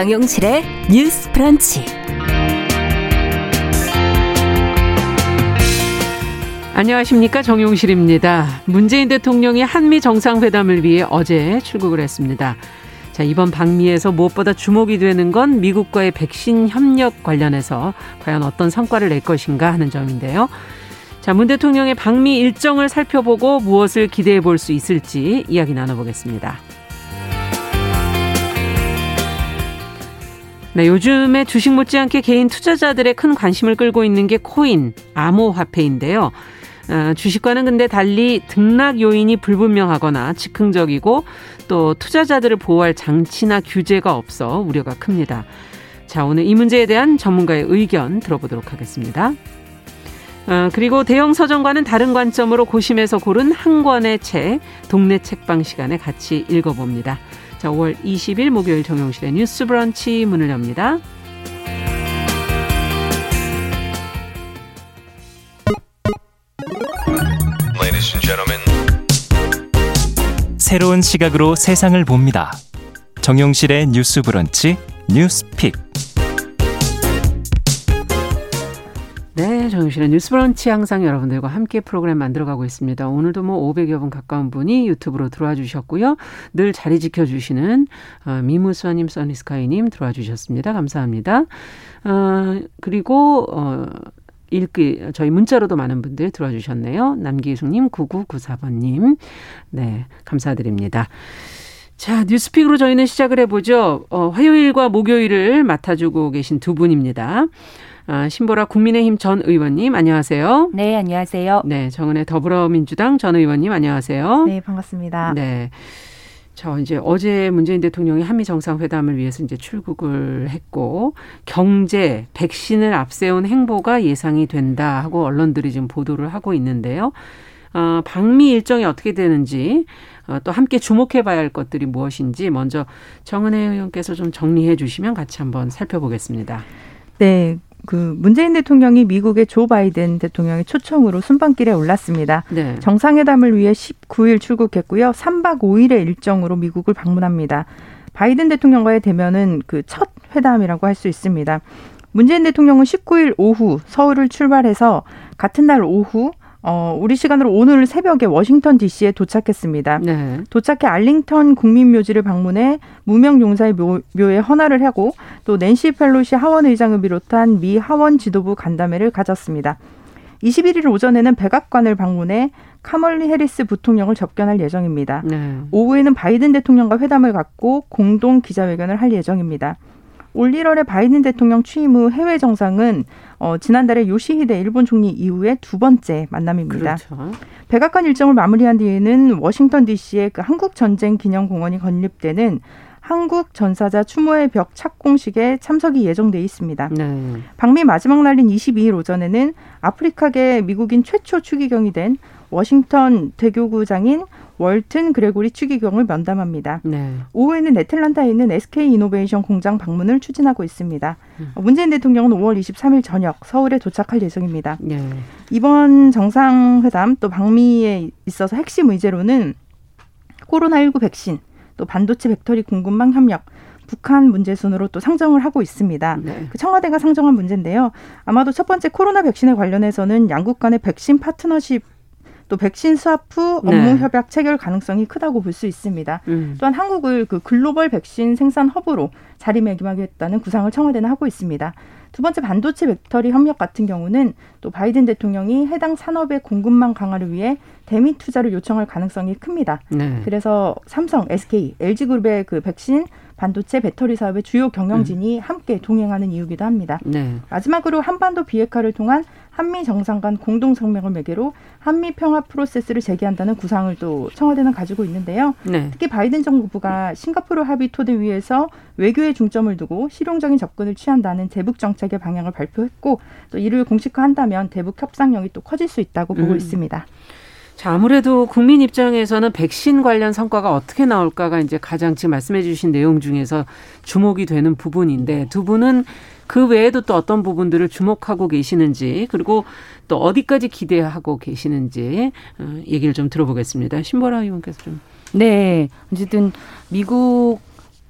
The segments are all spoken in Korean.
정용실의 뉴스 프런치. 안녕하십니까 정용실입니다. 문재인 대통령이 한미 정상회담을 위해 어제 출국을 했습니다. 자, 이번 방미에서 무엇보다 주목이 되는 건 미국과의 백신 협력 관련해서 과연 어떤 성과를 낼 것인가 하는 점인데요. 자, 문 대통령의 방미 일정을 살펴보고 무엇을 기대해 볼 수 있을지 이야기 나눠보겠습니다. 네, 요즘에 주식 못지않게 개인 투자자들의 큰 관심을 끌고 있는 게 코인, 암호화폐인데요. 어, 주식과는 근데 달리 등락 요인이 불분명하거나 즉흥적이고 또 투자자들을 보호할 장치나 규제가 없어 우려가 큽니다. 자, 오늘 이 문제에 대한 전문가의 의견 들어보도록 하겠습니다. 어, 그리고 대형 서점과는 다른 관점으로 고심해서 고른 한 권의 책, 동네 책방 시간에 같이 읽어봅니다. 자, 5월 20일 목요일 정용실의 뉴스 브런치 문을 엽니다. 새로운 시각으로 세상을 봅니다. 정용실의 뉴스 브런치 뉴스 픽. 네, 정용실의 뉴스 브런치 항상 여러분들과 함께 프로그램 만들어가고 있습니다. 오늘도 뭐 500여 분 가까운 분이 유튜브로 들어와 주셨고요. 늘 자리 지켜주시는 어, 미무수아님, 써니스카이님 들어와 주셨습니다. 감사합니다. 어, 그리고 어, 읽기 저희 문자로도 많은 분들 들어와 주셨네요. 남기숙님, 9994번님. 네, 감사드립니다. 자, 뉴스픽으로 저희는 시작을 해보죠. 어, 화요일과 목요일을 맡아주고 계신 두 분입니다. 아, 신보라 국민의힘 전 의원님, 안녕하세요. 네, 안녕하세요. 네, 정은혜 더불어민주당 전 의원님, 안녕하세요. 네, 반갑습니다. 네. 저 이제 어제 문재인 대통령이 한미 정상회담을 위해서 이제 출국을 했고 경제, 백신을 앞세운 행보가 예상이 된다 하고 언론들이 지금 보도를 하고 있는데요. 어, 방미 일정이 어떻게 되는지 어, 또 함께 주목해봐야 할 것들이 무엇인지 먼저 정은혜 의원께서 좀 정리해 주시면 같이 한번 살펴보겠습니다. 네, 그 문재인 대통령이 미국의 조 바이든 대통령의 초청으로 순방길에 올랐습니다. 네. 정상회담을 위해 19일 출국했고요. 3박 5일의 일정으로 미국을 방문합니다. 바이든 대통령과의 대면은 그 첫 회담이라고 할 수 있습니다. 문재인 대통령은 19일 오후 서울을 출발해서 같은 날 오후 어, 우리 시간으로 오늘 새벽에 워싱턴 DC에 도착했습니다. 네. 도착해 알링턴 국민묘지를 방문해 무명 용사의 묘, 묘에 헌화를 하고 또 낸시 펠로시 하원 의장을 비롯한 미 하원 지도부 간담회를 가졌습니다. 21일 오전에는 백악관을 방문해 카멀라 해리스 부통령을 접견할 예정입니다. 네. 오후에는 바이든 대통령과 회담을 갖고 공동 기자회견을 할 예정입니다. 올 1월에 바이든 대통령 취임 후 해외 정상은 어, 지난달에 요시히데 일본 총리 이후에 두 번째 만남입니다. 그렇죠. 백악관 일정을 마무리한 뒤에는 워싱턴 DC의 그 한국 전쟁 기념 공원이 건립되는 한국 전사자 추모의 벽 착공식에 참석이 예정돼 있습니다. 네. 방미 마지막 날인 22일 오전에는 아프리카계 미국인 최초 추기경이 된 워싱턴 대교구장인 윌튼 그레고리 추기경을 면담합니다. 네. 오후에는 애틀란타에 있는 SK 이노베이션 공장 방문을 추진하고 있습니다. 음. 문재인 대통령은 5월 23일 저녁 서울에 도착할 예정입니다. 네. 이번 정상회담 또 방미에 있어서 핵심 의제로는 코로나19 백신, 또 반도체 벡터리 공급망 협력, 북한 문제 순으로 또 상정을 하고 있습니다. 네. 그 청와대가 상정한 문제인데요. 아마도 첫 번째 코로나 백신에 관련해서는 양국 간의 백신 파트너십 또 백신 수합 후 업무 네. 협약 체결 가능성이 크다고 볼 수 있습니다. 음. 또한 한국을 그 글로벌 백신 생산 허브로 자리매김하겠다는 구상을 청와대는 하고 있습니다. 두 번째 반도체 벡터리 협력 같은 경우는 또 바이든 대통령이 해당 산업의 공급망 강화를 위해 대미 투자를 요청할 가능성이 큽니다. 네. 그래서 삼성, SK, LG그룹의 그 백신 반도체 배터리 사업의 주요 경영진이 음. 함께 동행하는 이유기도 합니다. 네. 마지막으로 한반도 비핵화를 통한 한미 정상 간 공동 성명을 매개로 한미 평화 프로세스를 재개한다는 구상을 또 청와대는 가지고 있는데요. 네. 특히 바이든 정부가 싱가포르 합의 토대 위에서 외교에 중점을 두고 실용적인 접근을 취한다는 대북 정책의 방향을 발표했고 또 이를 공식화한다면 대북 협상력이 또 커질 수 있다고 보고 음. 있습니다. 자, 아무래도 국민 입장에서는 백신 관련 성과가 어떻게 나올까가 이제 가장 지금 말씀해 주신 내용 중에서 주목이 되는 부분인데 두 분은 그 외에도 또 어떤 부분들을 주목하고 계시는지 그리고 또 어디까지 기대하고 계시는지 어, 얘기를 좀 들어보겠습니다. 신보라 의원께서 좀. 네. 어쨌든 미국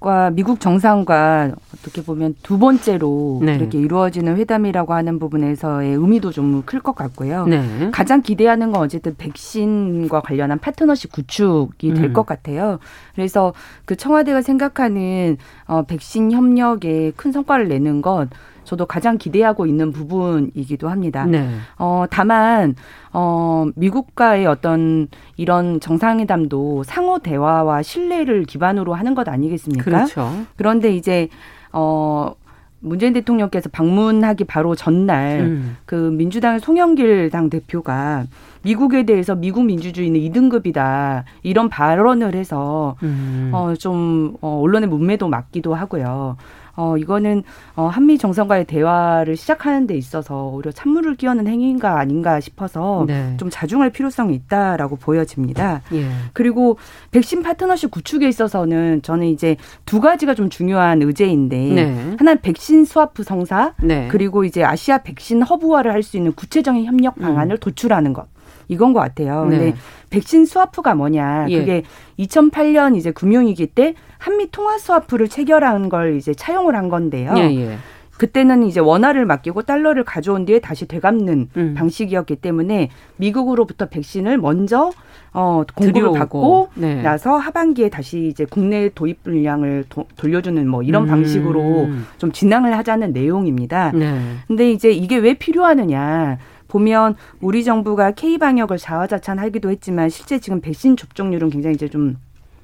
과 미국 정상과 어떻게 보면 두 번째로 네. 이렇게 이루어지는 회담이라고 하는 부분에서의 의미도 좀 클 것 같고요. 네. 가장 기대하는 건 어쨌든 백신과 관련한 파트너십 구축이 될것 음. 같아요. 그래서 그 청와대가 생각하는 어, 백신 협력에 큰 성과를 내는 것 저도 가장 기대하고 있는 부분이기도 합니다. 네. 어, 다만, 어, 미국과의 어떤 이런 정상회담도 상호 대화와 신뢰를 기반으로 하는 것 아니겠습니까? 그렇죠. 그런데 이제, 어, 문재인 대통령께서 방문하기 바로 전날 음. 그 민주당의 송영길 당 대표가 미국에 대해서 미국 민주주의는 2등급이다 이런 발언을 해서 음. 어좀 어, 언론의 문매도 맞기도 하고요. 어, 이거는 어, 한미 정상과의 대화를 시작하는 데 있어서 오히려 찬물을 끼얹는 행위인가 아닌가 싶어서 네. 좀 자중할 필요성이 있다라고 보여집니다. 예. 그리고 백신 파트너십 구축에 있어서는 저는 이제 두 가지가 좀 중요한 의제인데 네. 하나는 백신 스와프 성사 네. 그리고 이제 아시아 백신 허브화를 할 수 있는 구체적인 협력 방안을 음. 도출하는 것. 이건 것 같아요. 네. 근데 백신 스와프가 뭐냐? 예. 그게 2008년 이제 금융위기 때 한미 통화 스와프를 체결한 걸 이제 차용을 한 건데요. 예, 예. 그때는 이제 원화를 맡기고 달러를 가져온 뒤에 다시 되갚는 음. 방식이었기 때문에 미국으로부터 백신을 먼저 어 공급을 받고 네. 나서 하반기에 다시 이제 국내 도입 물량을 도, 돌려주는 뭐 이런 음. 방식으로 좀 진행을 하자는 내용입니다. 네. 근데 이제 이게 왜 필요하느냐? 보면 우리 정부가 K 방역을 자화자찬하기도 했지만 실제 지금 백신 접종률은 굉장히 이제 좀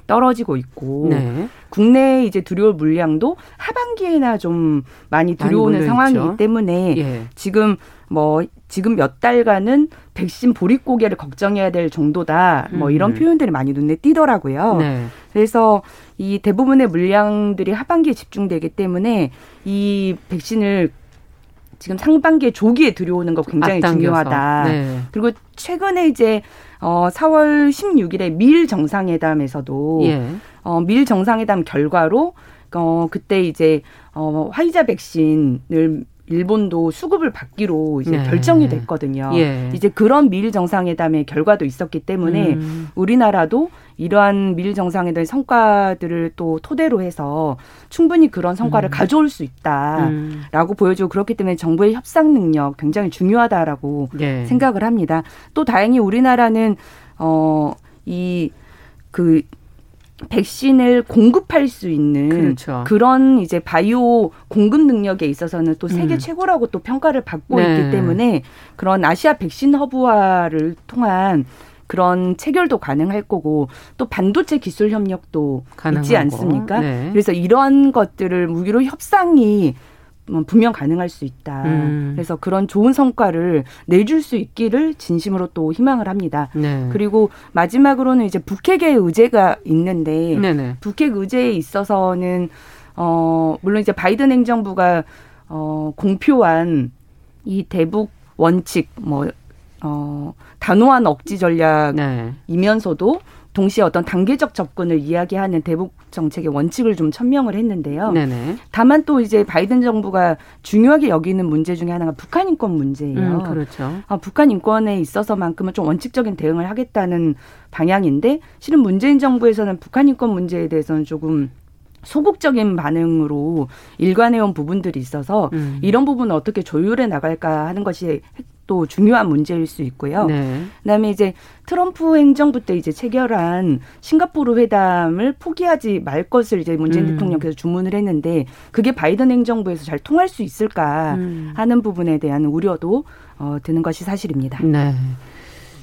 떨어지고 있고 네. 국내에 이제 들여올 물량도 하반기에나 좀 많이 들어오는 많이 상황이기 때문에 예. 지금 뭐 지금 몇 달간은 백신 보릿고개를 걱정해야 될 정도다. 뭐 이런 음. 표현들이 많이 눈에 띄더라고요. 네. 그래서 이 대부분의 물량들이 하반기에 집중되기 때문에 이 백신을 지금 상반기에 조기에 들여오는 거 굉장히 앞당겨서. 중요하다. 네. 그리고 최근에 이제 어 4월 16일에 밀 정상회담에서도 예. 어밀 정상회담 결과로 어 그때 이제 어 화이자 백신을 일본도 수급을 받기로 이제 네. 결정이 됐거든요. 예. 이제 그런 미일 정상회담의 결과도 있었기 때문에 음. 우리나라도 이러한 미일 정상회담의 성과들을 또 토대로 해서 충분히 그런 성과를 음. 가져올 수 있다라고 음. 보여주고 그렇기 때문에 정부의 협상 능력 굉장히 중요하다라고 예. 생각을 합니다. 또 다행히 우리나라는 어이그 백신을 공급할 수 있는 그렇죠. 그런 이제 바이오 공급 능력에 있어서는 또 세계 음. 최고라고 또 평가를 받고 네. 있기 때문에 그런 아시아 백신 허브화를 통한 그런 체결도 가능할 거고 또 반도체 기술 협력도 가능하고. 있지 않습니까? 네. 그래서 이런 것들을 무기로 협상이 뭐 분명 가능할 수 있다. 음. 그래서 그런 좋은 성과를 내줄 수 있기를 진심으로 또 희망을 합니다. 네. 그리고 마지막으로는 이제 북핵의 의제가 있는데 네네. 북핵 의제에 있어서는 어 물론 이제 바이든 행정부가 어 공표한 이 대북 원칙 뭐 어, 단호한 억지 전략이면서도 네. 동시에 어떤 단계적 접근을 이야기하는 대북 정책의 원칙을 좀 천명을 했는데요. 네네. 다만 또 이제 바이든 정부가 중요하게 여기는 문제 중에 하나가 북한 인권 문제예요. 음, 그렇죠. 아, 북한 인권에 있어서만큼은 좀 원칙적인 대응을 하겠다는 방향인데 실은 문재인 정부에서는 북한 인권 문제에 대해서는 조금 소극적인 반응으로 일관해온 부분들이 있어서 음. 이런 부분을 어떻게 조율해 나갈까 하는 것이 또 중요한 문제일 수 있고요. 네. 그다음에 이제 트럼프 행정부 때 이제 체결한 싱가포르 회담을 포기하지 말 것을 이제 문재인 음. 대통령께서 주문을 했는데 그게 바이든 행정부에서 잘 통할 수 있을까 음. 하는 부분에 대한 우려도 어, 드는 것이 사실입니다. 네.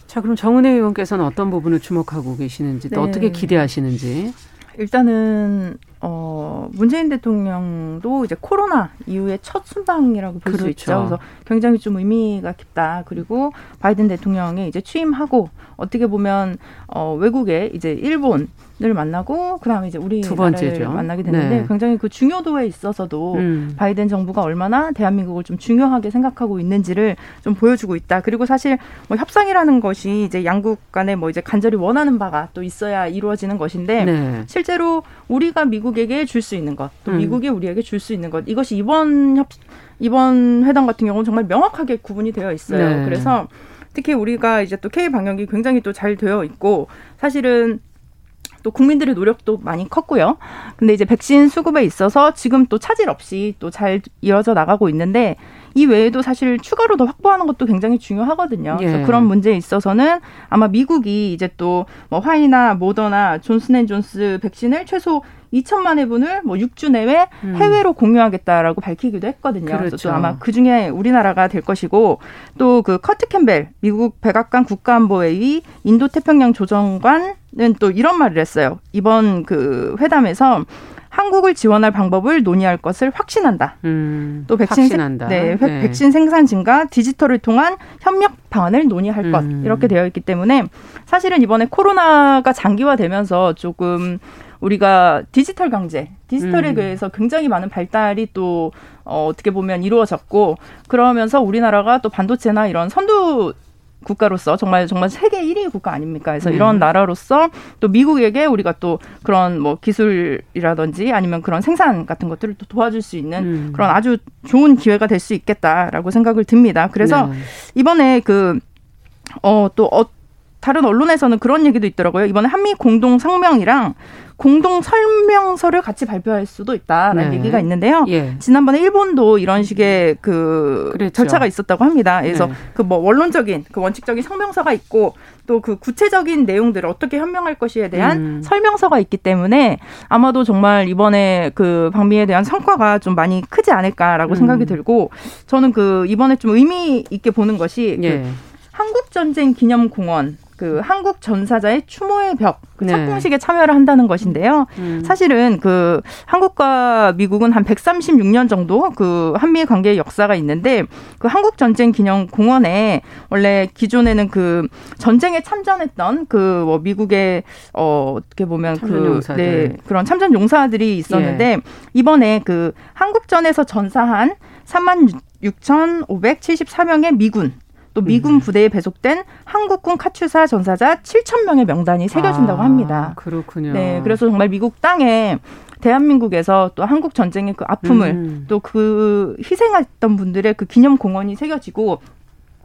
자, 그럼 정은혜 의원께서는 어떤 부분을 주목하고 계시는지 또 네. 어떻게 기대하시는지? 일단은 어, 문재인 대통령도 이제 코로나 이후에 첫 순방이라고 볼수 그렇죠. 있죠. 그래서 굉장히 좀 의미가 깊다. 그리고 바이든 대통령이 이제 취임하고 어떻게 보면 어, 외국에 이제 일본 을 만나고 그다음에 이제 우리 두 번째죠. 만나게 됐는데 네. 굉장히 그 중요도에 있어서도 음. 바이든 정부가 얼마나 대한민국을 좀 중요하게 생각하고 있는지를 좀 보여주고 있다. 그리고 사실 뭐 협상이라는 것이 이제 양국 간에 뭐 이제 간절히 원하는 바가 또 있어야 이루어지는 것인데 네. 실제로 우리가 미국 에게 줄 수 있는 것, 또 음. 미국이 우리에게 줄 수 있는 것 이것이 이번 협 이번 회담 같은 경우는 정말 명확하게 구분이 되어 있어요. 네. 그래서 특히 우리가 이제 또 K 방역이 굉장히 또 잘 되어 있고 사실은 또 국민들의 노력도 많이 컸고요. 근데 이제 백신 수급에 있어서 지금 또 차질 없이 또 잘 이어져 나가고 있는데 이 외에도 사실 추가로 더 확보하는 것도 굉장히 중요하거든요. 예. 그래서 그런 문제에 있어서는 아마 미국이 이제 또 뭐 화이나 모더나 존슨앤존스 백신을 최소 2천만 회분을 뭐 6주 내외 음. 해외로 공유하겠다라고 밝히기도 했거든요. 그렇죠. 그래서 또 아마 그 중에 우리나라가 될 것이고 또 그 커트 캠벨 미국 백악관 국가안보회의 인도 태평양 조정관은 또 이런 말을 했어요. 이번 그 회담에서 한국을 지원할 방법을 논의할 것을 확신한다. 음, 또 백신 확신한다. 네, 네, 백신 생산 증가, 디지털을 통한 협력 방안을 논의할 것 음. 이렇게 되어 있기 때문에 사실은 이번에 코로나가 장기화되면서 조금 우리가 디지털 강제, 디지털에 음. 대해서 굉장히 많은 발달이 또 어, 어떻게 보면 이루어졌고 그러면서 우리나라가 또 반도체나 이런 선두 국가로서 정말 정말 세계 1위 국가 아닙니까? 그래서 음. 이런 나라로서 또 미국에게 우리가 또 그런 뭐 기술이라든지 아니면 그런 생산 같은 것들을 또 도와줄 수 있는 음. 그런 아주 좋은 기회가 될 수 있겠다라고 생각을 듭니다. 그래서 네. 이번에 그 어 또 어, 다른 언론에서는 그런 얘기도 있더라고요. 이번에 한미 공동 성명이랑 공동 설명서를 같이 발표할 수도 있다라는 네. 얘기가 있는데요. 예. 지난번에 일본도 이런 식의 그 그랬죠. 절차가 있었다고 합니다. 그래서 네. 그뭐 원론적인 그 원칙적인 성명서가 있고 또 그 구체적인 내용들을 어떻게 현명할 것이에 대한 음. 설명서가 있기 때문에 아마도 정말 이번에 그 방미에 대한 성과가 좀 많이 크지 않을까라고 음. 생각이 들고 저는 그 이번에 좀 의미 있게 보는 것이 그 예. 그 한국 전쟁 기념 공원 그 한국 전사자의 추모의 벽그 네. 착공식에 참여를 한다는 것인데요. 음. 사실은 그 한국과 미국은 한 136년 정도 그 한미 관계의 역사가 있는데 그 한국 전쟁 기념 공원에 원래 기존에는 그 전쟁에 참전했던 그 뭐 미국의 어 어떻게 보면 그 네, 그런 참전 용사들이 있었는데 예. 이번에 그 한국전에서 전사한 3만 6,574명의 미군 또 미군 음. 부대에 배속된 한국군 카츄사 전사자 7천 명의 명단이 새겨진다고 아, 합니다. 그렇군요. 네, 그래서 정말 미국 땅에 대한민국에서 또 한국 전쟁의 그 아픔을 음. 또그 희생했던 분들의 그 기념 공원이 새겨지고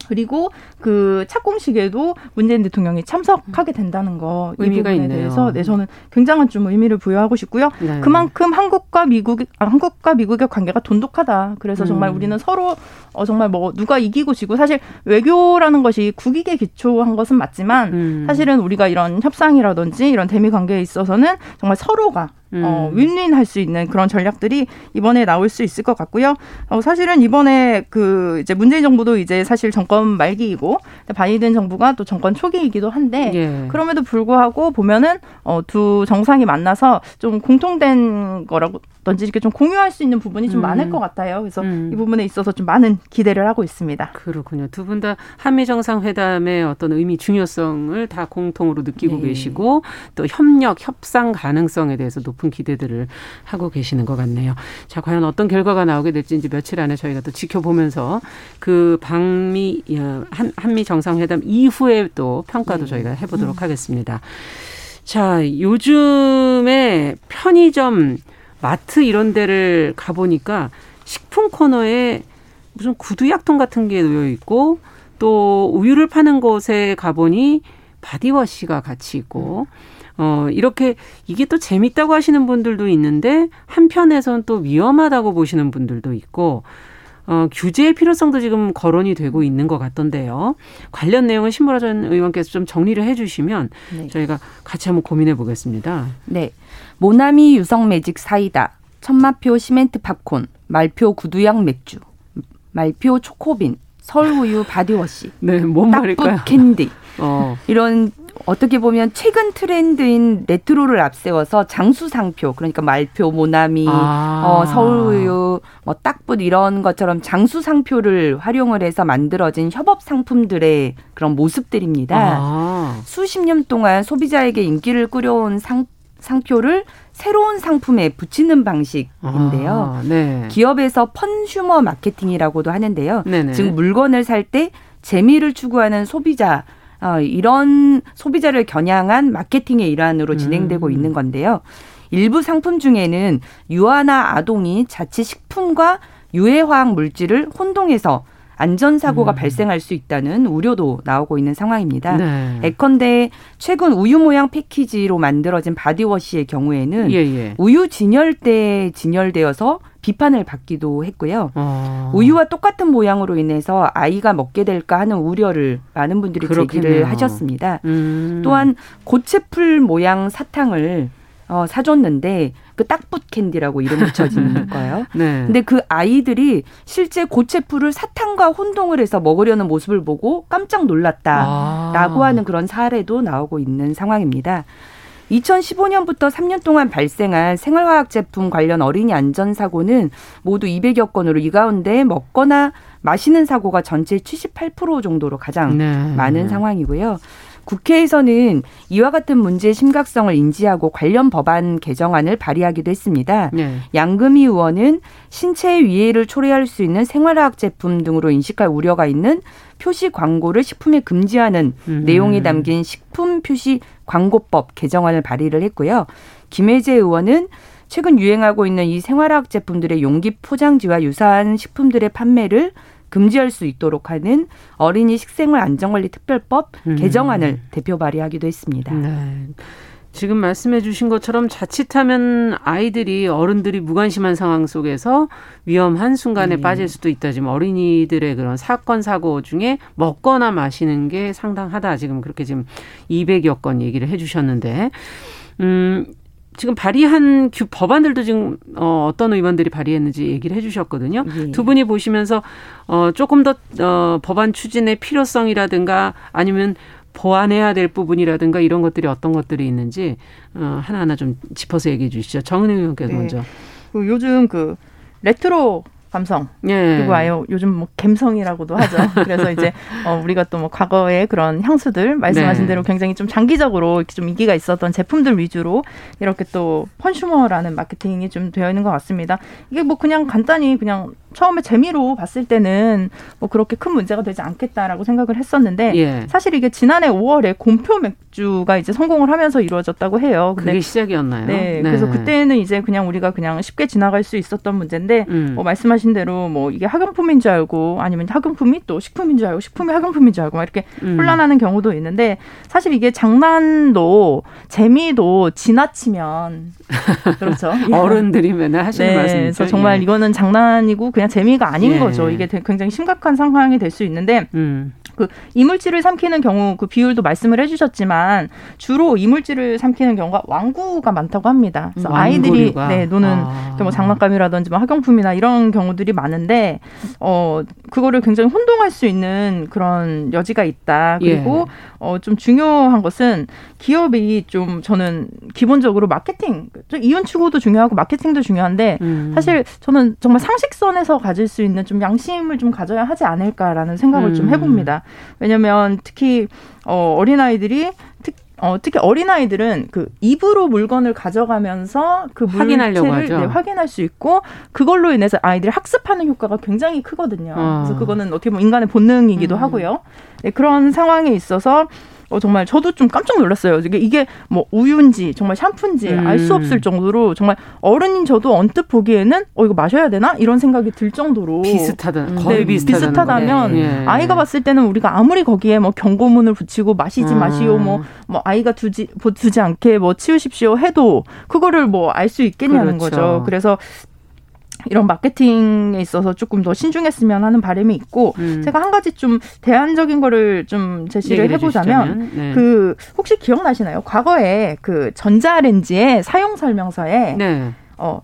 그리고 그 착공식에도 문재인 대통령이 참석하게 된다는 거 의미가 있네요. 대해서 네 저는 굉장한 좀 의미를 부여하고 싶고요. 네. 그만큼 한국과 미국 아, 한국과 미국의 관계가 돈독하다. 그래서 정말 음. 우리는 서로 어 정말 뭐 누가 이기고 지고 사실 외교라는 것이 국익에 기초한 것은 맞지만 음. 사실은 우리가 이런 협상이라든지 이런 대미 관계에 있어서는 정말 서로가 음. 어, 윈윈 할 수 있는 그런 전략들이 이번에 나올 수 있을 것 같고요. 어, 사실은 이번에 그 이제 문재인 정부도 이제 사실 정권 말기이고 바이든 정부가 또 정권 초기이기도 한데 예. 그럼에도 불구하고 보면은 어, 두 정상이 만나서 좀 공통된 거라고 던지 이렇게 좀 공유할 수 있는 부분이 좀 음. 많을 것 같아요. 그래서 음. 이 부분에 있어서 좀 많은 기대를 하고 있습니다. 그렇군요. 두 분 다 한미 정상회담의 어떤 의미 중요성을 다 공통으로 느끼고 네. 계시고 또 협력 협상 가능성에 대해서 높은 기대들을 하고 계시는 것 같네요. 자, 과연 어떤 결과가 나오게 될지 이제 며칠 안에 저희가 또 지켜보면서 그 방미 어, 한, 한미 정상회담 이후에 또 평가도 네. 저희가 해보도록 음. 하겠습니다. 자, 요즘에 편의점 마트 이런 데를 가보니까 식품 코너에 무슨 구두약통 같은 게 놓여 있고 또 우유를 파는 곳에 가보니 바디워시가 같이 있고 어 이렇게 이게 또 재밌다고 하시는 분들도 있는데 한편에선 또 위험하다고 보시는 분들도 있고 어, 규제의 필요성도 지금 거론이 되고 있는 것 같던데요. 관련 내용은 신보라 전 의원께서 좀 정리를 해주시면 네. 저희가 같이 한번 고민해 보겠습니다. 네. 모나미 유성 매직 사이다, 천마표 시멘트 팝콘, 말표 구두약 맥주, 말표 초코빈, 서울우유 바디워시, 네, 뭔 말일까요? 캔디. 어. 이런 어떻게 보면 최근 트렌드인 레트로를 앞세워서 장수상표 그러니까 말표, 모나미, 아. 어, 서울우유, 뭐 딱붓 이런 것처럼 장수상표를 활용을 해서 만들어진 협업 상품들의 그런 모습들입니다. 아. 수십 년 동안 소비자에게 인기를 끌어온 상 상표를 새로운 상품에 붙이는 방식인데요. 아, 네. 기업에서 펀슈머 마케팅이라고도 하는데요. 네네. 즉 물건을 살 때 재미를 추구하는 소비자 어, 이런 소비자를 겨냥한 마케팅의 일환으로 진행되고 음. 있는 건데요. 일부 상품 중에는 유아나 아동이 자칫 식품과 유해화학 물질을 혼동해서 안전사고가 음. 발생할 수 있다는 우려도 나오고 있는 상황입니다. 네. 예컨대 최근 우유 모양 패키지로 만들어진 바디워시의 경우에는 예, 예. 우유 진열대에 진열되어서 비판을 받기도 했고요. 어. 우유와 똑같은 모양으로 인해서 아이가 먹게 될까 하는 우려를 많은 분들이 그렇겠네요. 제기를 하셨습니다. 음. 또한 고체풀 모양 사탕을 어, 사줬는데 그 딱붙 캔디라고 이름 붙여진 거예요. 네. 근데 그 아이들이 실제 고체풀을 사탕과 혼동을 해서 먹으려는 모습을 보고 깜짝 놀랐다라고 아. 하는 그런 사례도 나오고 있는 상황입니다. 2015년부터 3년 동안 발생한 생활화학 제품 관련 어린이 안전 사고는 모두 200여 건으로 이 가운데 먹거나 마시는 사고가 전체 78% 정도로 가장 네. 많은 상황이고요. 국회에서는 이와 같은 문제의 심각성을 인지하고 관련 법안 개정안을 발의하기도 했습니다. 네. 양금희 의원은 신체 위해를 초래할 수 있는 생활화학 제품 등으로 인식할 우려가 있는 표시 광고를 식품에 금지하는 음. 내용이 담긴 식품 표시 광고법 개정안을 발의를 했고요. 김혜재 의원은 최근 유행하고 있는 이 생활화학 제품들의 용기 포장지와 유사한 식품들의 판매를 금지할 수 있도록 하는 어린이 식생활 안전관리 특별법 음. 개정안을 대표 발의하기도 했습니다. 네. 지금 말씀해 주신 것처럼 자칫하면 아이들이 어른들이 무관심한 상황 속에서 위험한 순간에 네. 빠질 수도 있다. 지금 어린이들의 그런 사건 사고 중에 먹거나 마시는 게 상당하다. 지금 그렇게 지금 200여 건 얘기를 해 주셨는데 음 지금 발의한 규, 법안들도 지금 어, 어떤 의원들이 발의했는지 얘기를 해주셨거든요. 예. 두 분이 보시면서 어, 조금 더 어, 법안 추진의 필요성이라든가 아니면 보완해야 될 부분이라든가 이런 것들이 어떤 것들이 있는지 어, 하나하나 좀 짚어서 얘기해 주시죠. 정은혜 의원께서 네. 먼저. 그 요즘 그 레트로 감성 예. 그리고 아예 요즘 뭐 갬성이라고도 하죠. 그래서 이제 어, 우리가 또 뭐 과거의 그런 향수들 말씀하신 네. 대로 굉장히 좀 장기적으로 이렇게 좀 인기가 있었던 제품들 위주로 이렇게 또 펀슈머라는 마케팅이 좀 되어 있는 것 같습니다. 이게 뭐 그냥 간단히 그냥 처음에 재미로 봤을 때는 뭐 그렇게 큰 문제가 되지 않겠다라고 생각을 했었는데 예. 사실 이게 지난해 5월에 곰표 맥주가 이제 성공을 하면서 이루어졌다고 해요. 근데 그게 시작이었나요? 네, 네, 그래서 그때는 이제 그냥 우리가 그냥 쉽게 지나갈 수 있었던 문제인데 음. 뭐 말씀하신 대로 뭐 이게 학용품인 줄 알고 아니면 학용품이 또 식품인 줄 알고 식품이 학용품인 줄 알고 막 이렇게 음. 혼란하는 경우도 있는데 사실 이게 장난도 재미도 지나치면 그렇죠. 어른들이 맨날 하시는 네, 말씀이죠. 그래서 정말 예. 이거는 장난이고 그냥 재미가 아닌 예. 거죠. 이게 굉장히 심각한 상황이 될 수 있는데 음. 그 이물질을 삼키는 경우 그 비율도 말씀을 해주셨지만 주로 이물질을 삼키는 경우가 왕구가 많다고 합니다. 그래서 아이들이 네, 노는 아. 뭐 장난감이라든지 뭐 학용품이나 이런 경우들이 많은데 어 그거를 굉장히 혼동할 수 있는 그런 여지가 있다. 그리고 예. 어좀 중요한 것은 기업이 좀 저는 기본적으로 마케팅 이윤 추구도 중요하고 마케팅도 중요한데 음. 사실 저는 정말 상식선에서 가질 수 있는 좀 양심을 좀 가져야 하지 않을까라는 생각을 음. 좀 해봅니다. 왜냐하면 특히 어, 어린아이들이 특, 어, 특히 어린아이들은 그 입으로 물건을 가져가면서 그 확인하려고 하죠. 네, 확인할 수 있고 그걸로 인해서 아이들이 학습하는 효과가 굉장히 크거든요. 어. 그래서 그거는 어떻게 보면 인간의 본능이기도 음. 하고요. 네, 그런 상황에 있어서 어, 정말 저도 좀 깜짝 놀랐어요. 이게, 이게 뭐 우유인지 정말 샴푸인지 음. 알수 없을 정도로 정말 어른인 저도 언뜻 보기에는 어, 이거 마셔야 되나? 이런 생각이 들 정도로. 비슷하다. 음. 거의 네, 비슷하다면 예. 아이가 봤을 때는 우리가 아무리 거기에 뭐 경고문을 붙이고 마시지 음. 마시오 뭐, 뭐 아이가 두지, 두지 않게 뭐 치우십시오 해도 그거를 뭐 알 수 있겠냐는 그렇죠. 거죠. 그래서 이런 마케팅에 있어서 조금 더 신중했으면 하는 바람이 있고 음. 제가 한 가지 좀 대안적인 거를 좀 제시를 해보자면 네. 그 혹시 기억나시나요? 과거에 그 전자레인지의 사용 설명서에 네. 어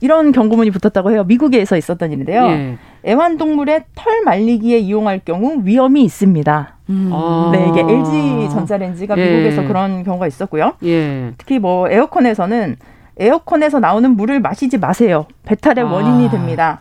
이런 경고문이 붙었다고 해요. 미국에서 있었던 일인데요. 네. 애완동물의 털 말리기에 이용할 경우 위험이 있습니다. 음. 아. 네, 이게 LG 전자레인지가 예. 미국에서 그런 경우가 있었고요. 예. 특히 뭐 에어컨에서는 에어컨에서 나오는 물을 마시지 마세요. 배탈의 아. 원인이 됩니다.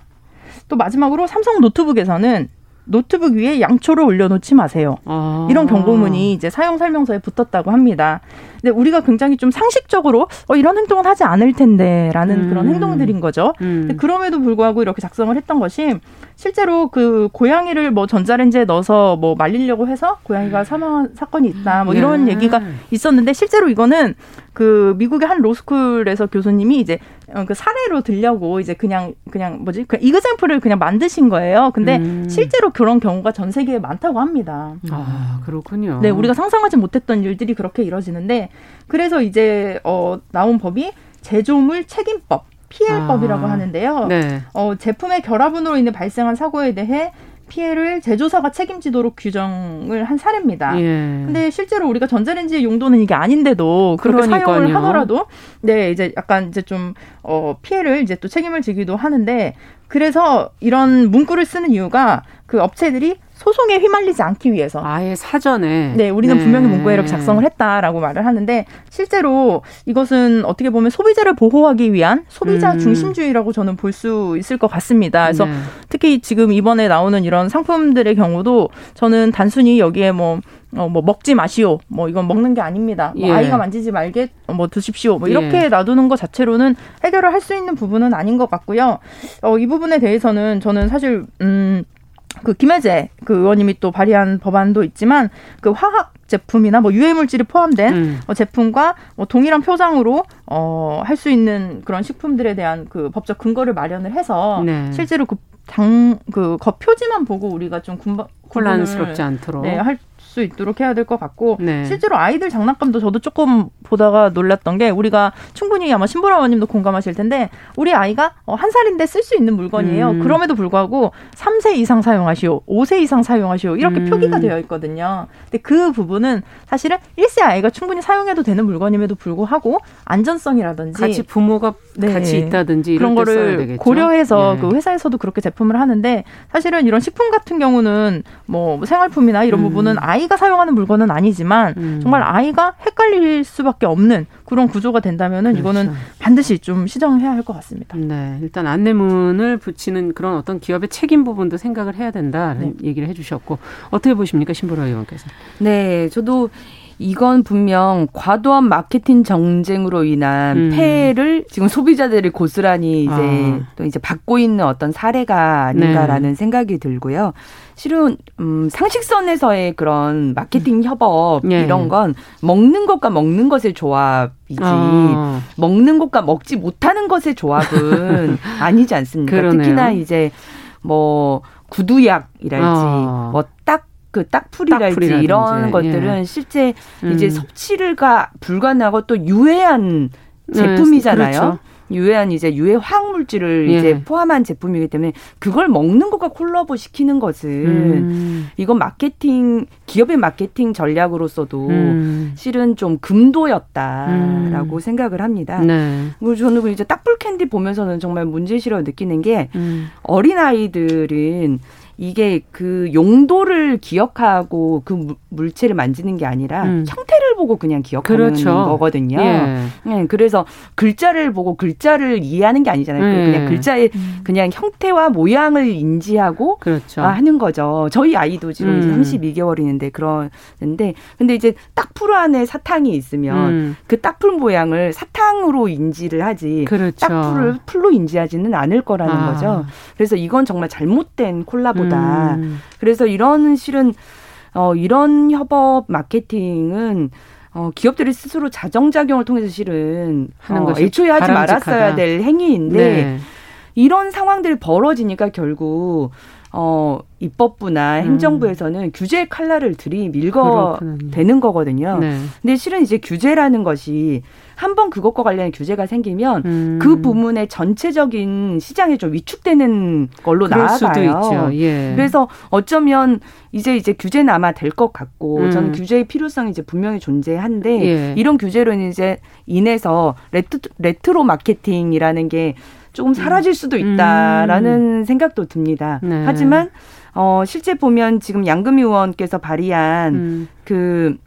또 마지막으로 삼성 노트북에서는 노트북 위에 양초를 올려놓지 마세요. 아. 이런 경고문이 이제 사용 설명서에 붙었다고 합니다. 근데 우리가 굉장히 좀 상식적으로 어, 이런 행동은 하지 않을 텐데라는 음. 그런 행동들인 거죠. 음. 근데 그럼에도 불구하고 이렇게 작성을 했던 것이 실제로 그 고양이를 뭐 전자레인지에 넣어서 뭐 말리려고 해서 고양이가 사망한 사건이 있다 뭐 이런 네. 얘기가 있었는데 실제로 이거는 그 미국의 한 로스쿨에서 교수님이 이제 어, 그 사례로 들려고 이제 그냥 그냥 뭐지 그 이그샘플을 그냥 만드신 거예요. 근데 음. 실제로 그런 경우가 전 세계에 많다고 합니다. 아 그렇군요. 네, 우리가 상상하지 못했던 일들이 그렇게 이뤄지는데 그래서 이제 어 나온 법이 제조물 책임법. PL법이라고 아. 하는데요. 네. 어, 제품의 결합으로 인해 발생한 사고에 대해 피해를 제조사가 책임지도록 규정을 한 사례입니다. 예. 근데 실제로 우리가 전자레인지의 용도는 이게 아닌데도 그렇게 그러니까요. 사용을 하더라도 네 이제 약간 이제 좀 어, 피해를 이제 또 책임을 지기도 하는데 그래서 이런 문구를 쓰는 이유가 그 업체들이 소송에 휘말리지 않기 위해서 아예 사전에 네 우리는 네. 분명히 문구에 이렇게 작성을 했다라고 말을 하는데 실제로 이것은 어떻게 보면 소비자를 보호하기 위한 소비자 음. 중심주의라고 저는 볼 수 있을 것 같습니다. 그래서 네. 특히 지금 이번에 나오는 이런 상품들의 경우도 저는 단순히 여기에 뭐 어, 뭐 먹지 마시오. 뭐 이건 먹는 게 아닙니다. 뭐 예. 아이가 만지지 말게 뭐 드십시오. 뭐 이렇게 예. 놔두는 것 자체로는 해결을 할 수 있는 부분은 아닌 것 같고요. 어, 이 부분에 대해서는 저는 사실 음. 그 김혜재 그 의원님이 또 발의한 법안도 있지만 그 화학 제품이나 뭐 유해 물질이 포함된 음. 어, 제품과 뭐 동일한 표장으로 어 할 수 있는 그런 식품들에 대한 그 법적 근거를 마련을 해서 네. 실제로 그 당 그 겉표지만 보고 우리가 좀 군바, 혼란스럽지 않도록 네, 할 수 있도록 해야 될 것 같고 네. 실제로 아이들 장난감도 저도 조금 보다가 놀랐던 게 우리가 충분히 아마 신보라 의원님도 공감하실 텐데 우리 아이가 어, 한 살인데 쓸 수 있는 물건이에요. 음. 그럼에도 불구하고 3세 이상 사용하시오, 5세 이상 사용하시오 이렇게 음. 표기가 되어 있거든요. 근데 그 부분은 사실은 1세 아이가 충분히 사용해도 되는 물건임에도 불구하고 안전성이라든지 같이 부모가 네. 같이 있다든지 그런 거를 고려해서 네. 그 회사에서도 그렇게 제품을 하는데 사실은 이런 식품 같은 경우는 뭐 생활품이나 이런 음. 부분은 아이 아이가 사용하는 물건은 아니지만 음. 정말 아이가 헷갈릴 수밖에 없는 그런 구조가 된다면은 그렇죠. 이거는 반드시 좀 시정해야 할 것 같습니다. 네, 일단 안내문을 붙이는 그런 어떤 기업의 책임 부분도 생각을 해야 된다는 네. 얘기를 해주셨고 어떻게 보십니까 신보라 의원께서? 네, 저도 이건 분명 과도한 마케팅 정쟁으로 인한 음. 폐해를 지금 소비자들이 고스란히 이제 아. 또 이제 받고 있는 어떤 사례가 아닌가라는 네. 생각이 들고요. 실은 음 상식선에서의 그런 마케팅 음. 협업 예. 이런 건 먹는 것과 먹는 것의 조합이지 어. 먹는 것과 먹지 못하는 것의 조합은 아니지 않습니까? 그러네요. 특히나 이제 뭐 구두약이랄지 어. 뭐딱 그 딱풀이랄지 이런 것들은 예. 실제 음. 이제 섭취를가 불가능하고 또 유해한 네, 제품이잖아요. 네, 그렇죠. 유해한 이제 유해 화학 물질을 예. 이제 포함한 제품이기 때문에 그걸 먹는 것과 콜라보 시키는 것은 음. 이건 마케팅 기업의 마케팅 전략으로서도 음. 실은 좀 금도였다라고 음. 생각을 합니다. 네. 그리고 저는 이제 딱불 캔디 보면서는 정말 문제시라고 느끼는 게 음. 어린 아이들은 이게 그 용도를 기억하고 그 물체를 만지는 게 아니라 음. 형태를 보고 그냥 기억하는 그렇죠. 거거든요. 예. 네, 그래서 글자를 보고 글자를 이해하는 게 아니잖아요. 예. 그냥 글자의 음. 그냥 형태와 모양을 인지하고 그렇죠. 아, 하는 거죠. 저희 아이도 지금 음. 32개월이는데 그러는데 근데 이제 딱풀 안에 사탕이 있으면 음. 그 딱풀 모양을 사탕으로 인지를 하지 그렇죠. 딱풀을 풀로 인지하지는 않을 거라는 아. 거죠. 그래서 이건 정말 잘못된 콜라보 다. 음. 그래서 이런 실은 어, 이런 협업 마케팅은 어, 기업들이 스스로 자정작용을 통해서 실은 하는 어, 애초에 하지 말았어야 될 행위인데 네. 이런 상황들이 벌어지니까 결국 어, 입법부나 음. 행정부에서는 규제 칼날을 들이밀거 되는 거거든요. 네. 근데 실은 이제 규제라는 것이 한 번 그것과 관련된 규제가 생기면 음. 그 부문의 전체적인 시장에 좀 위축되는 걸로 나아가요. 예. 그래서 어쩌면 이제 이제 규제는 아마 될 것 같고 음. 저는 규제의 필요성이 이제 분명히 존재한데 예. 이런 규제로는 이제 인해서 레트, 레트로 마케팅이라는 게 조금 사라질 수도 있다라는 음. 생각도 듭니다. 네. 하지만 어 실제 보면 지금 양금희 의원께서 발의한 음. 그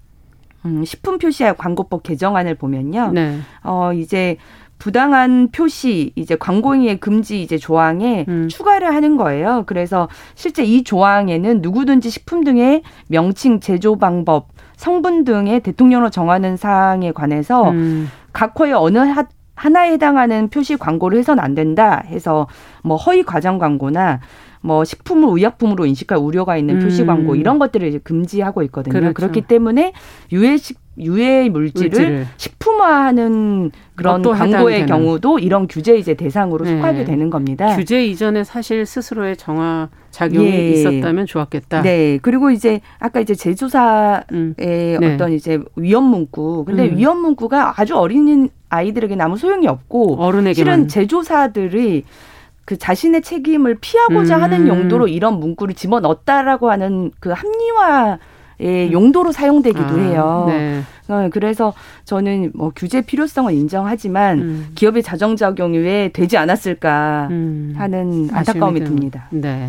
음, 식품 표시 광고법 개정안을 보면요. 네. 어 이제 부당한 표시 이제 광고행위의 금지 이제 조항에 음. 추가를 하는 거예요. 그래서 실제 이 조항에는 누구든지 식품 등의 명칭, 제조 방법, 성분 등의 대통령으로 정하는 사항에 관해서 음. 각 호의 어느 하 나에 해당하는 표시 광고를 해서는 안 된다 해서 뭐 허위 과장 광고나 뭐 식품을 의약품으로 인식할 우려가 있는 표시 음. 광고 이런 것들을 이제 금지하고 있거든요. 그렇죠. 그렇기 때문에 유해식 유해 물질을, 물질을. 식품화하는 그런 광고의 경우도 이런 규제 이제 대상으로 네. 속하게 되는 겁니다. 규제 이전에 사실 스스로의 정화 작용이 예. 있었다면 좋았겠다. 네. 그리고 이제 아까 이제 제조사의 음. 네. 어떤 이제 위험 문구. 근데 음. 위험 문구가 아주 어린 아이들에게 아무 소용이 없고 어른에게만. 실은 제조사들이 그 자신의 책임을 피하고자 음. 하는 용도로 이런 문구를 집어넣었다라고 하는 그 합리화 의 음. 용도로 사용되기도 아, 해요. 네. 어, 그래서 저는 뭐 규제 필요성을 인정하지만 음. 기업의 자정 작용이 왜 되지 않았을까 음. 하는 안타까움이 듭니다. 네.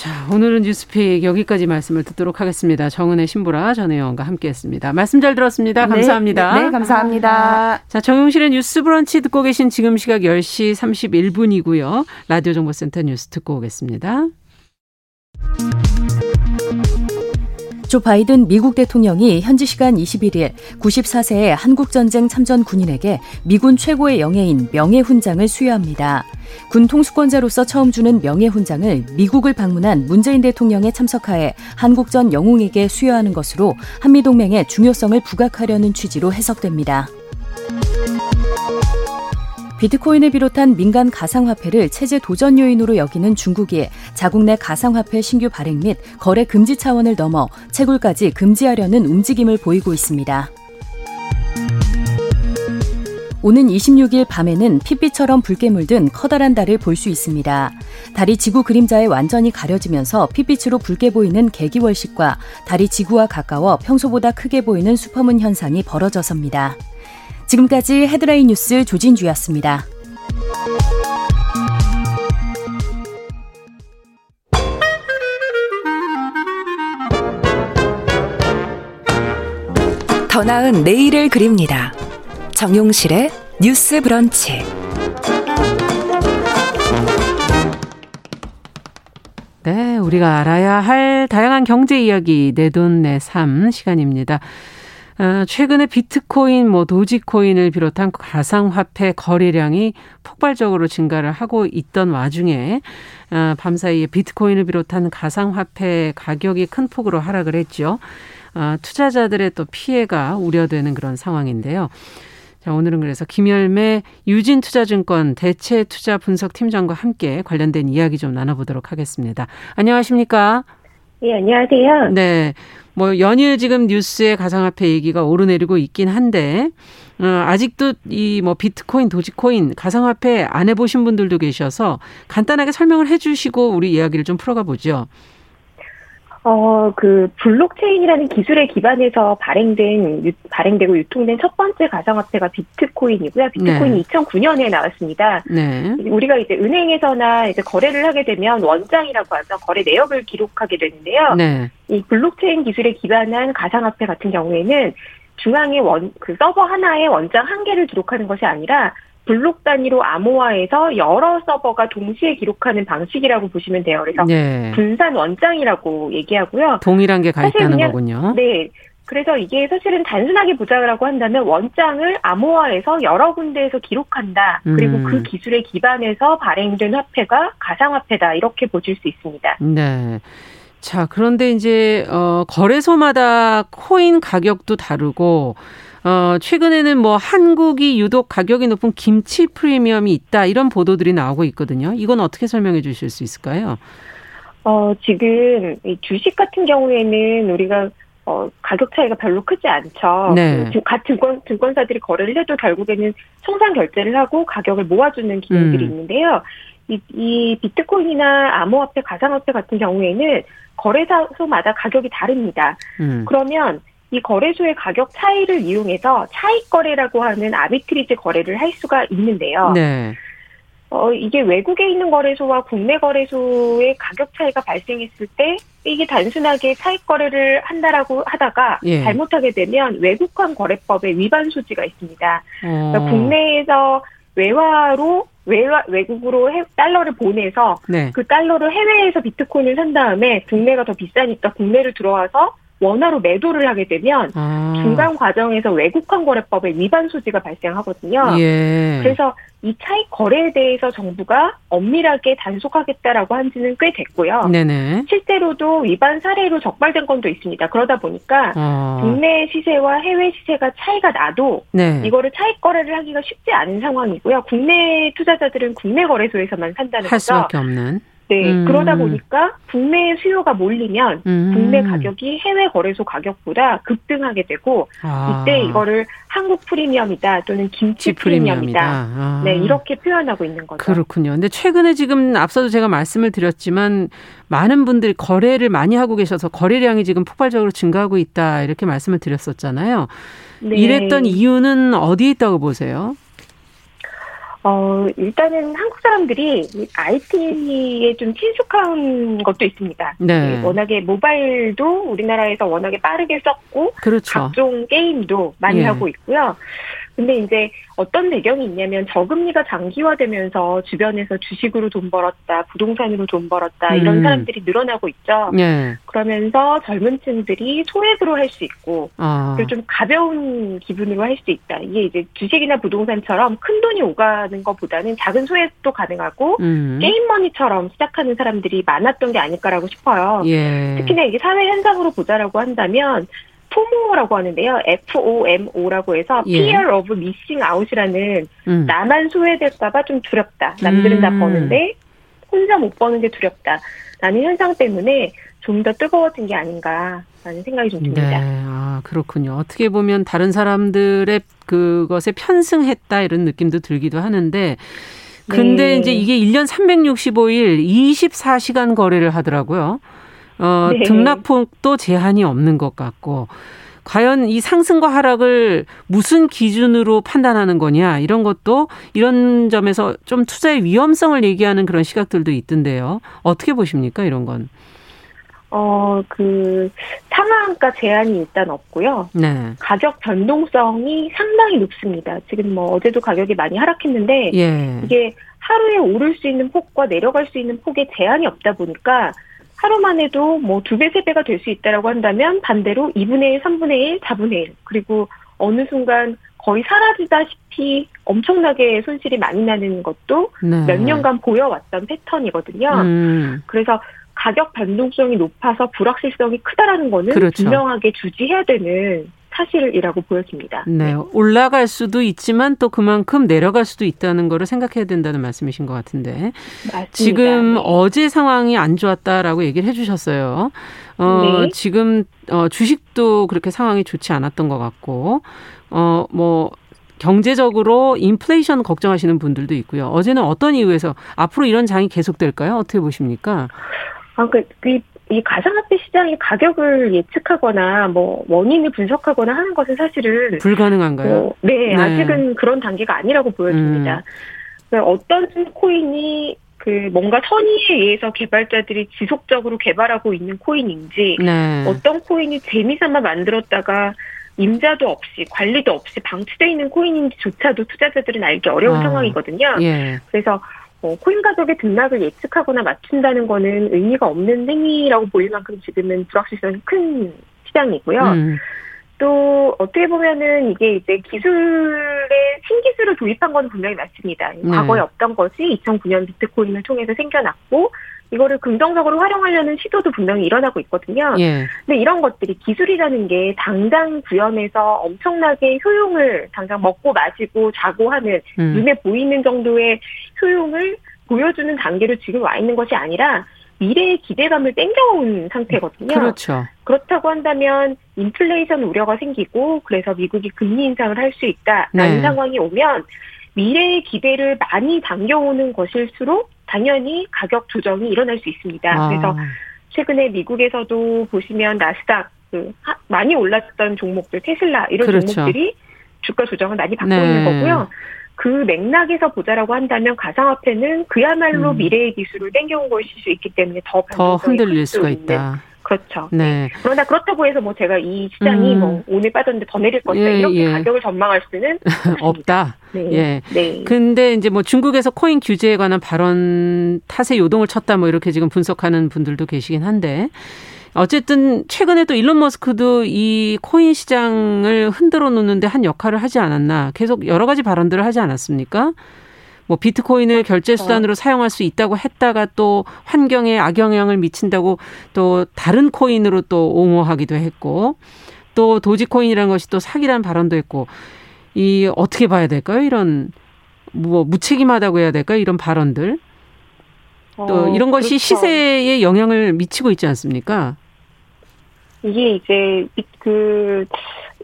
자, 오늘은 뉴스픽 여기까지 말씀을 듣도록 하겠습니다. 정은혜 신부라 전 의원과 함께했습니다. 말씀 잘 들었습니다. 네. 감사합니다. 네, 네 감사합니다. 자, 정용실의 뉴스 브런치 듣고 계신 지금 시각 10시 31분이고요. 라디오 정보센터 뉴스 듣고 오겠습니다. 조 바이든 미국 대통령이 현지 시간 21일 94세의 한국전쟁 참전 군인에게 미군 최고의 영예인 명예훈장을 수여합니다. 군 통수권자로서 처음 주는 명예훈장을 미국을 방문한 문재인 대통령의 참석하에 한국전 영웅에게 수여하는 것으로 한미동맹의 중요성을 부각하려는 취지로 해석됩니다. 비트코인을 비롯한 민간 가상화폐를 체제 도전 요인으로 여기는 중국이 자국 내 가상화폐 신규 발행 및 거래 금지 차원을 넘어 채굴까지 금지하려는 움직임을 보이고 있습니다. 오는 26일 밤에는 핏빛처럼 붉게 물든 커다란 달을 볼 수 있습니다. 달이 지구 그림자에 완전히 가려지면서 핏빛으로 붉게 보이는 개기월식과 달이 지구와 가까워 평소보다 크게 보이는 슈퍼문 현상이 벌어져서입니다. 지금까지 헤드라인 뉴스 조진주였습니다. 더 나은 내일을 그립니다. 정용실의 뉴스 브런치. 네, 우리가 알아야 할 다양한 경제 이야기 내 돈 내삼 시간입니다. 어, 최근에 비트코인, 뭐 도지코인을 비롯한 가상화폐 거래량이 폭발적으로 증가를 하고 있던 와중에 어, 밤사이에 비트코인을 비롯한 가상화폐 가격이 큰 폭으로 하락을 했죠. 어, 투자자들의 또 피해가 우려되는 그런 상황인데요. 자, 오늘은 그래서 김열매 유진투자증권 대체투자 분석팀장과 함께 관련된 이야기 좀 나눠보도록 하겠습니다. 안녕하십니까? 네, 안녕하세요. 네. 뭐 연일 지금 뉴스에 가상화폐 얘기가 오르내리고 있긴 한데 어, 아직도 이 뭐 비트코인, 도지코인, 가상화폐 안 해보신 분들도 계셔서 간단하게 설명을 해주시고 우리 이야기를 좀 풀어가 보죠. 어, 그 블록체인이라는 기술에 기반해서 발행된 유, 발행되고 유통된 첫 번째 가상화폐가 비트코인이고요. 비트코인이 네. 2009년에 나왔습니다. 네. 우리가 이제 은행에서나 이제 거래를 하게 되면 원장이라고 하죠. 거래 내역을 기록하게 되는데요. 네. 이 블록체인 기술에 기반한 가상화폐 같은 경우에는 중앙에 원, 그 서버 하나에 원장 한 개를 기록하는 것이 아니라 블록 단위로 암호화해서 여러 서버가 동시에 기록하는 방식이라고 보시면 돼요. 그래서 네. 분산 원장이라고 얘기하고요. 동일한 게 가 있다는 그냥, 거군요. 네. 그래서 이게 사실은 단순하게 보자라고 한다면 원장을 암호화해서 여러 군데에서 기록한다. 그리고 음. 그 기술에 기반해서 발행된 화폐가 가상화폐다. 이렇게 보실 수 있습니다. 네. 자, 그런데 이제 어 거래소마다 코인 가격도 다르고 어, 최근에는 뭐 한국이 유독 가격이 높은 김치 프리미엄이 있다 이런 보도들이 나오고 있거든요. 이건 어떻게 설명해 주실 수 있을까요? 어, 지금 이 주식 같은 경우에는 우리가 어, 가격 차이가 별로 크지 않죠. 네. 그, 같은 증권, 증권사들이 거래를 해도 결국에는 청산 결제를 하고 가격을 모아주는 기능들이 음. 있는데요. 이, 이 비트코인이나 암호화폐, 가상화폐 같은 경우에는 거래소마다 가격이 다릅니다. 음. 그러면 이 거래소의 가격 차이를 이용해서 차익 거래라고 하는 아비트리지 거래를 할 수가 있는데요. 네. 어, 이게 외국에 있는 거래소와 국내 거래소의 가격 차이가 발생했을 때 이게 단순하게 차익 거래를 한다라고 하다가 예. 잘못하게 되면 외국환 거래법에 위반 소지가 있습니다. 어. 그러니까 국내에서 외화로 외화 외국으로 해, 달러를 보내서 네. 그 달러를 해외에서 비트코인을 산 다음에 국내가 더 비싸니까 국내를 들어와서 원화로 매도를 하게 되면 아. 중간 과정에서 외국환 거래법의 위반 소지가 발생하거든요. 예. 그래서 이 차익 거래에 대해서 정부가 엄밀하게 단속하겠다라고 한 지는 꽤 됐고요. 네네. 실제로도 위반 사례로 적발된 건도 있습니다. 그러다 보니까 어. 국내 시세와 해외 시세가 차이가 나도 네. 이거를 차익 거래를 하기가 쉽지 않은 상황이고요. 국내 투자자들은 국내 거래소에서만 산다는 할 거죠. 할 수밖에 없는. 네, 음. 그러다 보니까 국내 수요가 몰리면 음. 국내 가격이 해외 거래소 가격보다 급등하게 되고 아. 이때 이거를 한국 프리미엄이다 또는 김치 프리미엄이다. 아. 네, 이렇게 표현하고 있는 거죠. 그렇군요. 근데 최근에 지금 앞서도 제가 말씀을 드렸지만 많은 분들이 거래를 많이 하고 계셔서 거래량이 지금 폭발적으로 증가하고 있다 이렇게 말씀을 드렸었잖아요. 네. 이랬던 이유는 어디에 있다고 보세요? 어, 일단은 한국 사람들이 IT에 좀 친숙한 것도 있습니다. 네. 워낙에 모바일도 우리나라에서 워낙에 빠르게 썼고, 그렇죠. 각종 게임도 많이 예. 하고 있고요. 근데 이제 어떤 배경이 있냐면 저금리가 장기화되면서 주변에서 주식으로 돈 벌었다, 부동산으로 돈 벌었다 이런 음. 사람들이 늘어나고 있죠. 네. 그러면서 젊은 층들이 소액으로 할 수 있고 아. 좀 가벼운 기분으로 할 수 있다. 이게 이제 주식이나 부동산처럼 큰 돈이 오가는 것보다는 작은 소액도 가능하고 음. 게임머니처럼 시작하는 사람들이 많았던 게 아닐까라고 싶어요. 예. 특히나 이게 사회 현상으로 보자라고 한다면 포모라고 하는데요. FOMO라고 해서 예. Fear of Missing Out이라는 음. 나만 소외될까봐 좀 두렵다. 남들은 음. 다 버는데 혼자 못 버는 게 두렵다 라는 현상 때문에 좀 더 뜨거워진 게 아닌가라는 생각이 좀 듭니다. 네, 아 그렇군요. 어떻게 보면 다른 사람들의 그것에 편승했다 이런 느낌도 들기도 하는데. 근데 네. 이제 이게 1년 365일 24시간 거래를 하더라고요. 어, 네. 등락폭도 제한이 없는 것 같고 과연 이 상승과 하락을 무슨 기준으로 판단하는 거냐 이런 것도 이런 점에서 좀 투자의 위험성을 얘기하는 그런 시각들도 있던데요. 어떻게 보십니까 이런 건? 어, 그, 상한가 제한이 일단 없고요. 네. 가격 변동성이 상당히 높습니다. 지금 뭐 어제도 가격이 많이 하락했는데, 예. 이게 하루에 오를 수 있는 폭과 내려갈 수 있는 폭에 제한이 없다 보니까 하루만 해도 뭐 두 배, 세 배가 될 수 있다라고 한다면 반대로 2분의 1, 3분의 1, 4분의 1. 그리고 어느 순간 거의 사라지다시피 엄청나게 손실이 많이 나는 것도 네. 몇 년간 보여왔던 패턴이거든요. 음. 그래서 가격 변동성이 높아서 불확실성이 크다라는 거는 그렇죠. 분명하게 주지해야 되는 사실이라고 보여집니다. 네, 올라갈 수도 있지만 또 그만큼 내려갈 수도 있다는 거를 생각해야 된다는 말씀이신 것 같은데 맞습니다. 지금 네. 어제 상황이 안 좋았다라고 얘기를 해 주셨어요. 어, 네. 지금 어, 주식도 그렇게 상황이 좋지 않았던 것 같고 어, 뭐 경제적으로 인플레이션 걱정하시는 분들도 있고요. 어제는 어떤 이유에서 앞으로 이런 장이 계속될까요? 어떻게 보십니까? 아, 그, 그 이 가상화폐 시장의 가격을 예측하거나 뭐 원인을 분석하거나 하는 것은 사실은 불가능한가요? 뭐, 네, 네, 아직은 그런 단계가 아니라고 보여집니다. 음. 그러니까 어떤 코인이 그 뭔가 선의에 의해서 개발자들이 지속적으로 개발하고 있는 코인인지 네. 어떤 코인이 재미삼아 만들었다가 임자도 없이 관리도 없이 방치되어 있는 코인인지조차도 투자자들은 알기 어려운 아, 상황이거든요. 예. 그래서 어, 코인 가격의 등락을 예측하거나 맞춘다는 거는 의미가 없는 행위라고 보일 만큼 지금은 불확실성이 큰 시장이고요. 음. 또 어떻게 보면은 이게 이제 기술의 신기술을 도입한 건 분명히 맞습니다. 네. 과거에 없던 것이 2009년 비트코인을 통해서 생겨났고 이거를 긍정적으로 활용하려는 시도도 분명히 일어나고 있거든요. 예. 근데 이런 것들이 기술이라는 게 당장 구현해서 엄청나게 효용을 당장 먹고 마시고 자고 하는 음. 눈에 보이는 정도의 효용을 보여주는 단계로 지금 와 있는 것이 아니라 미래의 기대감을 땡겨온 상태거든요. 그렇죠. 그렇다고 한다면 인플레이션 우려가 생기고 그래서 미국이 금리 인상을 할 수 있다라는 네. 상황이 오면 미래의 기대를 많이 당겨오는 것일수록 당연히 가격 조정이 일어날 수 있습니다. 아. 그래서 최근에 미국에서도 보시면 나스닥 그 많이 올랐던 종목들 테슬라 이런 그렇죠. 종목들이 주가 조정을 많이 받고 네. 있는 거고요. 그 맥락에서 보자라고 한다면 가상화폐는 그야말로 음. 미래의 기술을 땡겨온 것일 수 있기 때문에 더, 더 흔들릴 수가 있다. 그렇죠. 네. 그러나 그렇다고 해서 뭐 제가 이 시장이 음. 뭐 오늘 빠졌는데 더 내릴 것이다 예, 이렇게 예. 가격을 전망할 수는 없다. 네. 예. 네. 근데 이제 뭐 중국에서 코인 규제에 관한 발언 탓에 요동을 쳤다 뭐 이렇게 지금 분석하는 분들도 계시긴 한데 어쨌든 최근에 또 일론 머스크도 이 코인 시장을 흔들어 놓는데 한 역할을 하지 않았나 계속 여러 가지 발언들을 하지 않았습니까? 뭐 비트코인을 결제 수단으로 사용할 수 있다고 했다가 또 환경에 악영향을 미친다고 또 다른 코인으로 또 옹호하기도 했고 또 도지코인이라는 것이 또 사기란 발언도 했고 이 어떻게 봐야 될까요? 이런 뭐 무책임하다고 해야 될까요? 이런 발언들 또 어, 이런 것이 그렇죠. 시세에 영향을 미치고 있지 않습니까? 이게 이제 그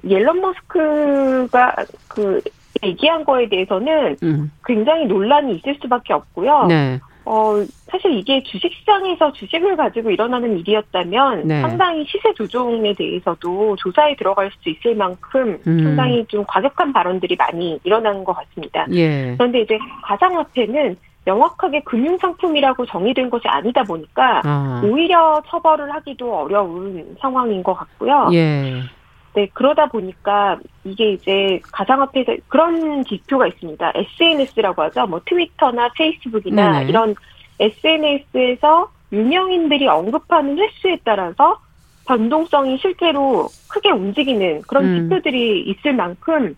옐런 머스크가 그 얘기한 거에 대해서는 음. 굉장히 논란이 있을 수밖에 없고요. 네. 어, 사실 이게 주식시장에서 주식을 가지고 일어나는 일이었다면 네. 상당히 시세 조종에 대해서도 조사에 들어갈 수 있을 만큼 음. 상당히 좀 과격한 발언들이 많이 일어나는 것 같습니다. 예. 그런데 이제 가상화폐는 명확하게 금융상품이라고 정의된 것이 아니다 보니까 아. 오히려 처벌을 하기도 어려운 상황인 것 같고요. 예. 네, 그러다 보니까 이게 이제 가상화폐에서 그런 지표가 있습니다. SNS라고 하죠. 뭐 트위터나 페이스북이나 네네. 이런 SNS에서 유명인들이 언급하는 횟수에 따라서 변동성이 실제로 크게 움직이는 그런 음. 지표들이 있을 만큼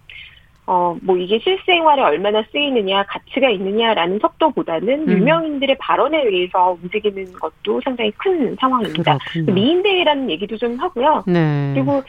어, 뭐 이게 실생활에 얼마나 쓰이느냐, 가치가 있느냐라는 속도보다는 음. 유명인들의 발언에 의해서 움직이는 것도 상당히 큰 상황입니다. 미인대회라는 얘기도 좀 하고요. 네. 그리고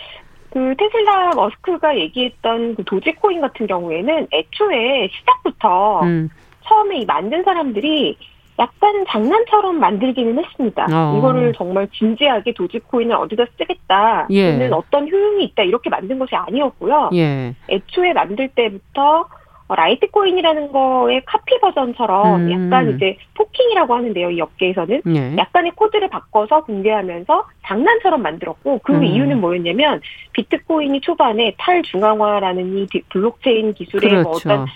그 테슬라 머스크가 얘기했던 그 도지코인 같은 경우에는 애초에 시작부터 음. 처음에 이 만든 사람들이 약간 장난처럼 만들기는 했습니다. 어. 이거를 정말 진지하게 도지코인을 어디다 쓰겠다. 예. 는 어떤 효용이 있다. 이렇게 만든 것이 아니었고요. 예. 애초에 만들 때부터 라이트코인이라는 거의 카피 버전처럼 음. 약간 이제 forking이라고 하는데요. 이 업계에서는 예. 약간의 코드를 바꿔서 공개하면서 장난처럼 만들었고 그 음. 이유는 뭐였냐면 비트코인이 초반에 탈중앙화라는 이 블록체인 기술의 뭐 그렇죠. 뭐 어떤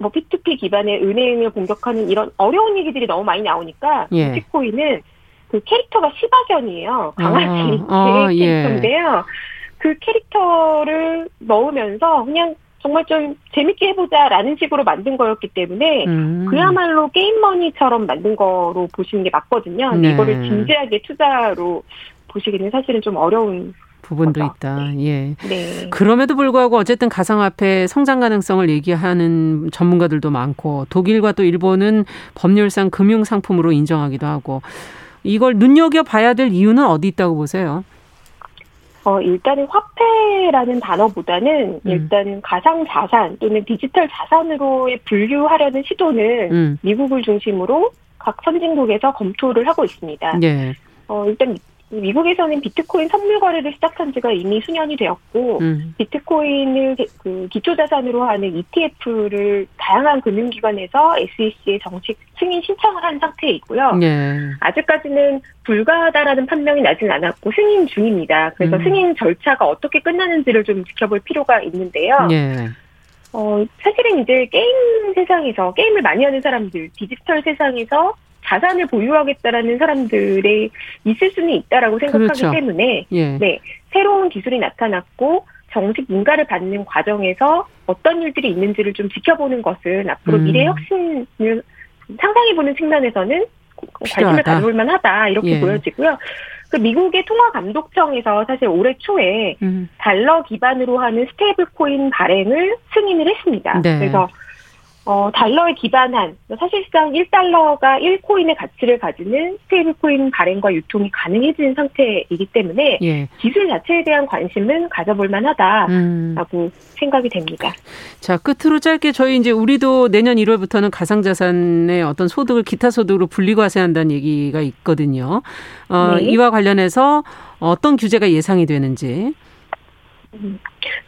뭐 P2P 기반의 은행을 공격하는 이런 어려운 얘기들이 너무 많이 나오니까 예. 비트코인은 그 캐릭터가 시바견이에요. 강아지 어, 어, 캐릭터인데요. 예. 그 캐릭터를 넣으면서 그냥 정말 좀 재밌게 해보자라는 식으로 만든 거였기 때문에 음. 그야말로 게임머니처럼 만든 거로 보시는 게 맞거든요. 네. 이거를 진지하게 투자로 보시기는 사실은 좀 어려운 부분도 거죠. 있다. 네. 예. 네. 그럼에도 불구하고 어쨌든 가상화폐 성장 가능성을 얘기하는 전문가들도 많고 독일과 또 일본은 법률상 금융 상품으로 인정하기도 하고 이걸 눈여겨 봐야 될 이유는 어디 있다고 보세요? 어, 일단은 화폐라는 단어보다는 음. 일단 가상 자산 또는 디지털 자산으로의 분류하려는 시도는 음. 미국을 중심으로 각 선진국에서 검토를 하고 있습니다. 예. 어, 일단 미국에서는 비트코인 선물 거래를 시작한 지가 이미 수년이 되었고 음. 비트코인을 그 기초 자산으로 하는 ETF를 다양한 금융기관에서 SEC에 정식 승인 신청을 한 상태에 있고요. 네. 아직까지는 불가하다라는 판명이 나진 않았고 승인 중입니다. 그래서 음. 승인 절차가 어떻게 끝나는지를 좀 지켜볼 필요가 있는데요. 네. 어, 사실은 이제 게임 세상에서 게임을 많이 하는 사람들, 디지털 세상에서 자산을 보유하겠다라는 사람들이 있을 수는 있다라고 생각하기 그렇죠. 때문에 예. 네 새로운 기술이 나타났고 정식 인가를 받는 과정에서 어떤 일들이 있는지를 좀 지켜보는 것은 앞으로 음. 미래 혁신을 상상해보는 측면에서는 관심을 가져볼 만하다 이렇게 예. 보여지고요. 그 미국의 통화감독청에서 사실 올해 초에 음. 달러 기반으로 하는 스테이블 코인 발행을 승인을 했습니다. 네. 그래서 어, 달러에 기반한 사실상 1달러가 1코인의 가치를 가지는 스테이블코인 발행과 유통이 가능해진 상태이기 때문에 예. 기술 자체에 대한 관심은 가져볼 만하다라고 음. 생각이 됩니다. 자, 끝으로 짧게 저희 이제 우리도 내년 1월부터는 가상자산의 어떤 소득을 기타 소득으로 분리과세한다는 얘기가 있거든요. 어, 네. 이와 관련해서 어떤 규제가 예상이 되는지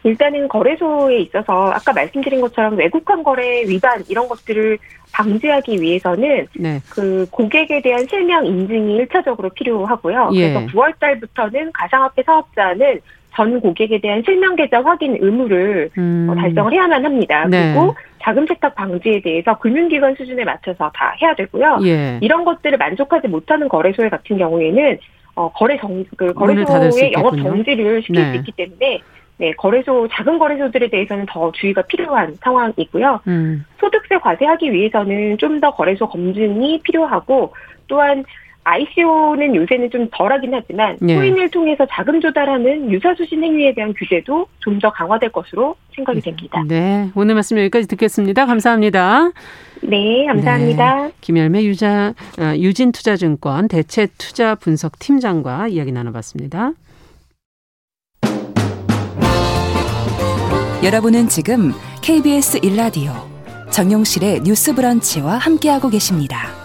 일단은 거래소에 있어서 아까 말씀드린 것처럼 외국환 거래 위반 이런 것들을 방지하기 위해서는 네. 그 고객에 대한 실명 인증이 일차적으로 필요하고요. 예. 그래서 9월 달부터는 가상화폐 사업자는 전 고객에 대한 실명 계좌 확인 의무를 음. 어, 달성을 해야만 합니다. 네. 그리고 자금 세탁 방지에 대해서 금융기관 수준에 맞춰서 다 해야 되고요. 예. 이런 것들을 만족하지 못하는 거래소에 같은 경우에는 어, 거래 정, 그 거래소의 영업 정지를 시킬 네. 수 있기 때문에 네, 거래소, 작은 거래소들에 대해서는 더 주의가 필요한 상황이고요. 음. 소득세 과세하기 위해서는 좀 더 거래소 검증이 필요하고 또한 ICO는 요새는 좀 덜하긴 하지만 네. 코인을 통해서 자금 조달하는 유사수신 행위에 대한 규제도 좀 더 강화될 것으로 생각이 됩니다. 네, 오늘 말씀 여기까지 듣겠습니다. 감사합니다. 네, 감사합니다. 네, 김열매 유자 어, 유진투자증권 대체투자 분석 팀장과 이야기 나눠봤습니다. 여러분은 지금 KBS 일라디오 정용실의 뉴스 브런치와 함께하고 계십니다.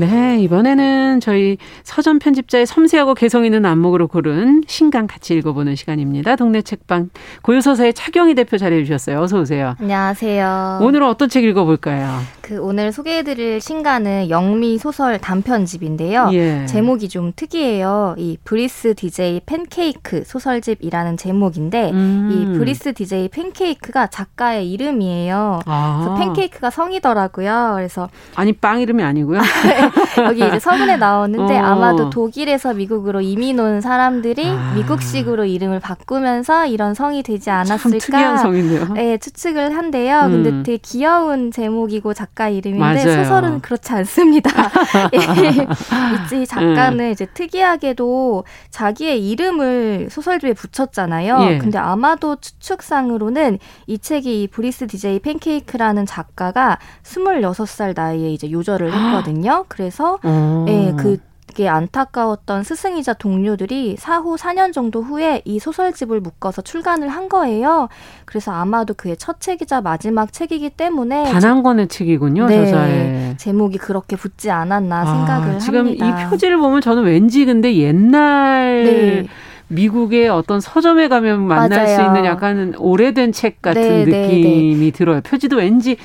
네, 이번에는 저희 서점 편집자의 섬세하고 개성 있는 안목으로 고른 신간 같이 읽어보는 시간입니다. 동네 책방 고유서사의 차경희 대표 자리해 주셨어요. 어서 오세요. 안녕하세요. 오늘은 어떤 책 읽어볼까요? 그 오늘 소개해드릴 신간은 영미 소설 단편집인데요. 예. 제목이 좀 특이해요. 이 브리스 DJ 팬케이크 소설집이라는 제목인데 음. 이 브리스 DJ 팬케이크가 작가의 이름이에요. 아. 그래서 팬케이크가 성이더라고요. 그래서 아니 빵 이름이 아니고요. 여기 이제 서문에 나오는데 어. 아마도 독일에서 미국으로 이민 온 사람들이 아. 미국식으로 이름을 바꾸면서 이런 성이 되지 않았을까? 특이한 성이네요. 네, 추측을 한데요. 음. 근데 되게 귀여운 제목이고 작가 이름인데 맞아요. 소설은 그렇지 않습니다. 이 작가는 음. 이제 특이하게도 자기의 이름을 소설집에 붙였잖아요. 예. 근데 아마도 추측상으로는 이 책이 브리스 DJ 팬케이크라는 작가가 26살 나이에 이제 요절을 했거든요. 그래서 어. 예, 그 게 안타까웠던 스승이자 동료들이 사후 4년 정도 후에 이 소설집을 묶어서 출간을 한 거예요. 그래서 아마도 그의 첫 책이자 마지막 책이기 때문에 단 한 권의 책이군요. 네, 저자의 제목이 그렇게 붙지 않았나 아, 생각을 지금 합니다. 이 표지를 보면 저는 왠지 근데 옛날 네. 미국의 어떤 서점에 가면 만날 맞아요. 수 있는 약간 오래된 책 같은 네, 네 느낌이 네. 들어요. 표지도 왠지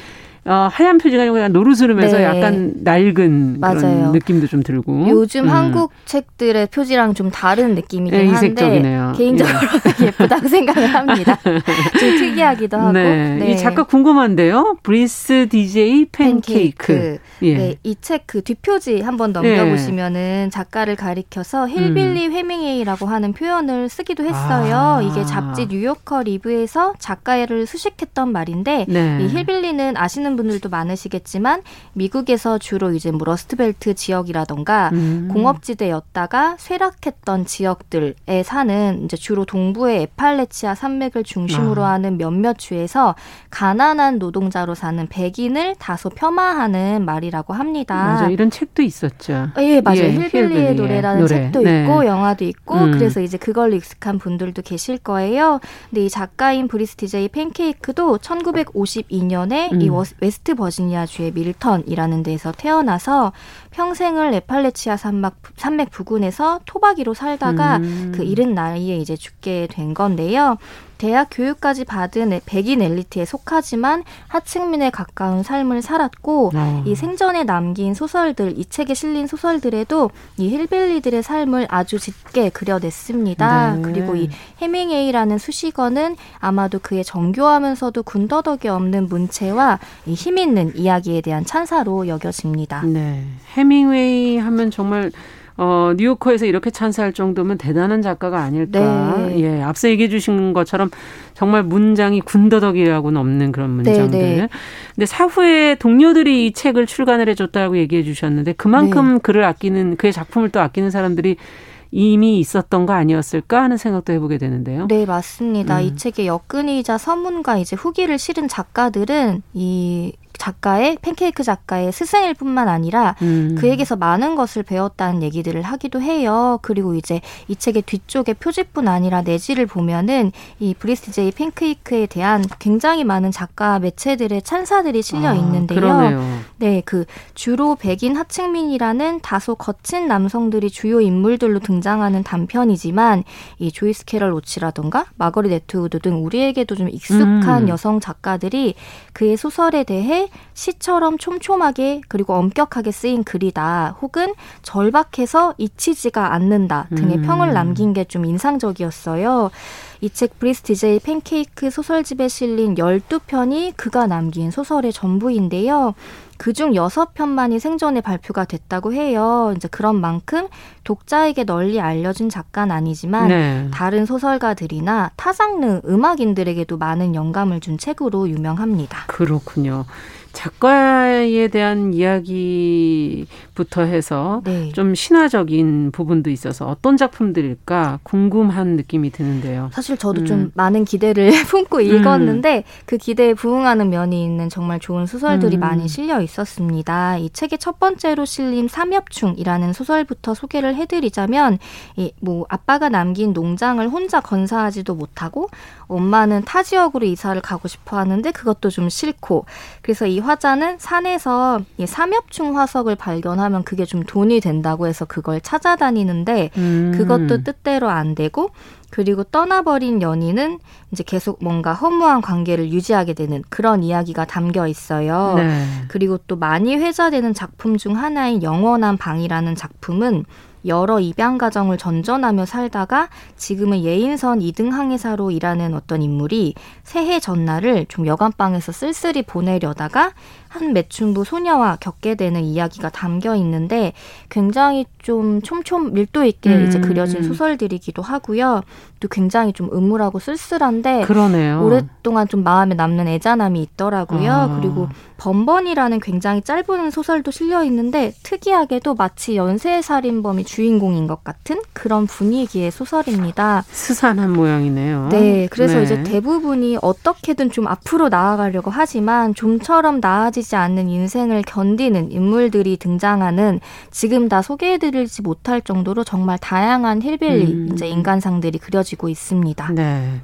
어, 하얀 표지가 아니고 그냥 노르스름해서 네. 약간 낡은 맞아요. 그런 느낌도 좀 들고. 요즘 음. 한국 책들의 표지랑 좀 다른 느낌이긴 네, 한데 이색적이네요. 개인적으로 네. 예쁘다고 생각을 합니다. 좀 특이하기도 하고. 네. 네. 이 작가 궁금한데요. 브리스 DJ 팬케이크. 팬케이크. 예. 네, 이 책 그 뒷표지 한번 넘겨보시면은 작가를 가리켜서 hillbilly 음. 헤밍웨이라고 하는 표현을 쓰기도 했어요. 아. 이게 잡지 뉴요커 리뷰에서 작가를 수식했던 말인데 네. 이 hillbilly는 아시는 분들도 많으시겠지만 미국에서 주로 이제 뭐 러스트벨트 지역이라던가 음. 공업지대였다가 쇠락했던 지역들에 사는 이제 주로 동부의 애팔래치아 산맥을 중심으로 아. 하는 몇몇 주에서 가난한 노동자로 사는 백인을 다소 폄하하는 말이라고 합니다. 맞아 이런 책도 있었죠. 예, 맞아요. 예, 힐빌리의 노래라는 노래. 책도 네. 있고 영화도 있고 음. 그래서 이제 그걸로 익숙한 분들도 계실 거예요. 근데 이 작가인 브리스 디제이 팬케이크도 1952년에 음. 이 웨스트 버지니아 주의 밀턴이라는 데에서 태어나서 평생을 애팔래치아 산맥, 산맥 부근에서 토박이로 살다가 음. 그 이른 나이에 이제 죽게 된 건데요. 대학 교육까지 받은 백인 엘리트에 속하지만 하층민에 가까운 삶을 살았고 어. 이 생전에 남긴 소설들 이 책에 실린 소설들에도 이 힐빌리들의 삶을 아주 짙게 그려냈습니다. 네. 그리고 이 해밍웨이라는 수식어는 아마도 그의 정교하면서도 군더더기 없는 문체와 이 힘있는 이야기에 대한 찬사로 여겨집니다. 네. 해밍웨이 하면 정말 어, 뉴요커에서 이렇게 찬사할 정도면 대단한 작가가 아닐까. 네. 예, 앞서 얘기해 주신 것처럼 정말 문장이 군더더기라고는 없는 그런 문장들. 네, 네. 근데 사후에 동료들이 이 책을 출간을 해줬다고 얘기해 주셨는데 그만큼 네. 그를 아끼는 그의 작품을 또 아끼는 사람들이 이미 있었던 거 아니었을까 하는 생각도 해보게 되는데요. 네, 맞습니다. 음. 이 책의 역근이자 서문과 이제 후기를 실은 작가들은 이 작가의 팬케이크 작가의 스승일 뿐만 아니라 음. 그에게서 많은 것을 배웠다는 얘기들을 하기도 해요. 그리고 이제 이 책의 뒤쪽에 표지뿐 아니라 내지를 보면은 이 브리스 제이 팬케이크에 대한 굉장히 많은 작가 매체들의 찬사들이 실려 아, 있는데요. 아, 네, 그 주로 백인 하층민이라는 다소 거친 남성들이 주요 인물들로 등장하는 단편이지만 이 조이스 캐럴 오츠라던가 마거릿 애트우드 등 우리에게도 좀 익숙한 음. 여성 작가들이 그의 소설에 대해 때 시처럼 촘촘하게 그리고 엄격하게 쓰인 글이다. 혹은 절박해서 잊히지가 않는다 등의 음. 평을 남긴 게 좀 인상적이었어요. 이책 브리스티제의 팬케이크 소설집에 실린 12편이 그가 남긴 소설의 전부인데요. 그중 여섯 편만이 생전에 발표가 됐다고 해요. 이제 그런 만큼 독자에게 널리 알려진 작가는 아니지만 네. 다른 소설가들이나 타장르 음악인들에게도 많은 영감을 준 책으로 유명합니다. 그렇군요. 작가에 대한 이야기부터 해서 네. 좀 신화적인 부분도 있어서 어떤 작품들일까 궁금한 느낌이 드는데요. 사실 저도 음. 좀 많은 기대를 품고 읽었는데 음. 그 기대에 부응하는 면이 있는 정말 좋은 소설들이 음. 많이 실려 있었습니다. 이 책의 첫 번째로 실린 삼엽충이라는 소설부터 소개를 해드리자면 이 뭐 아빠가 남긴 농장을 혼자 건사하지도 못하고 엄마는 타 지역으로 이사를 가고 싶어 하는데 그것도 좀 싫고 그래서 이 화자는 산에서 이 삼엽충 화석을 발견하면 그게 좀 돈이 된다고 해서 그걸 찾아다니는데 음. 그것도 뜻대로 안 되고 그리고 떠나버린 연인은 이제 계속 뭔가 허무한 관계를 유지하게 되는 그런 이야기가 담겨 있어요. 네. 그리고 또 많이 회자되는 작품 중 하나인 영원한 방이라는 작품은 여러 입양 가정을 전전하며 살다가 지금은 예인선 2등 항해사로 일하는 어떤 인물이 새해 전날을 좀 여관방에서 쓸쓸히 보내려다가 한 매춘부 소녀와 겪게 되는 이야기가 담겨 있는데 굉장히 좀 촘촘 밀도 있게 음. 이제 그려진 소설들이기도 하고요. 또 굉장히 좀 음울하고 쓸쓸한데 그러네요. 오랫동안 좀 마음에 남는 애잔함이 있더라고요. 아. 그리고 번번이라는 굉장히 짧은 소설도 실려 있는데 특이하게도 마치 연쇄 살인범이 주인공인 것 같은 그런 분위기의 소설입니다. 스산한 모양이네요. 네, 그래서 네. 이제 대부분이 어떻게든 좀 앞으로 나아가려고 하지만 좀처럼 나아지지 않는 인생을 견디는 인물들이 등장하는 지금 다 소개해드 리지 못할 정도로 정말 다양한 힐빌리 음. 이제 인간상들이 그려지고 있습니다. 네.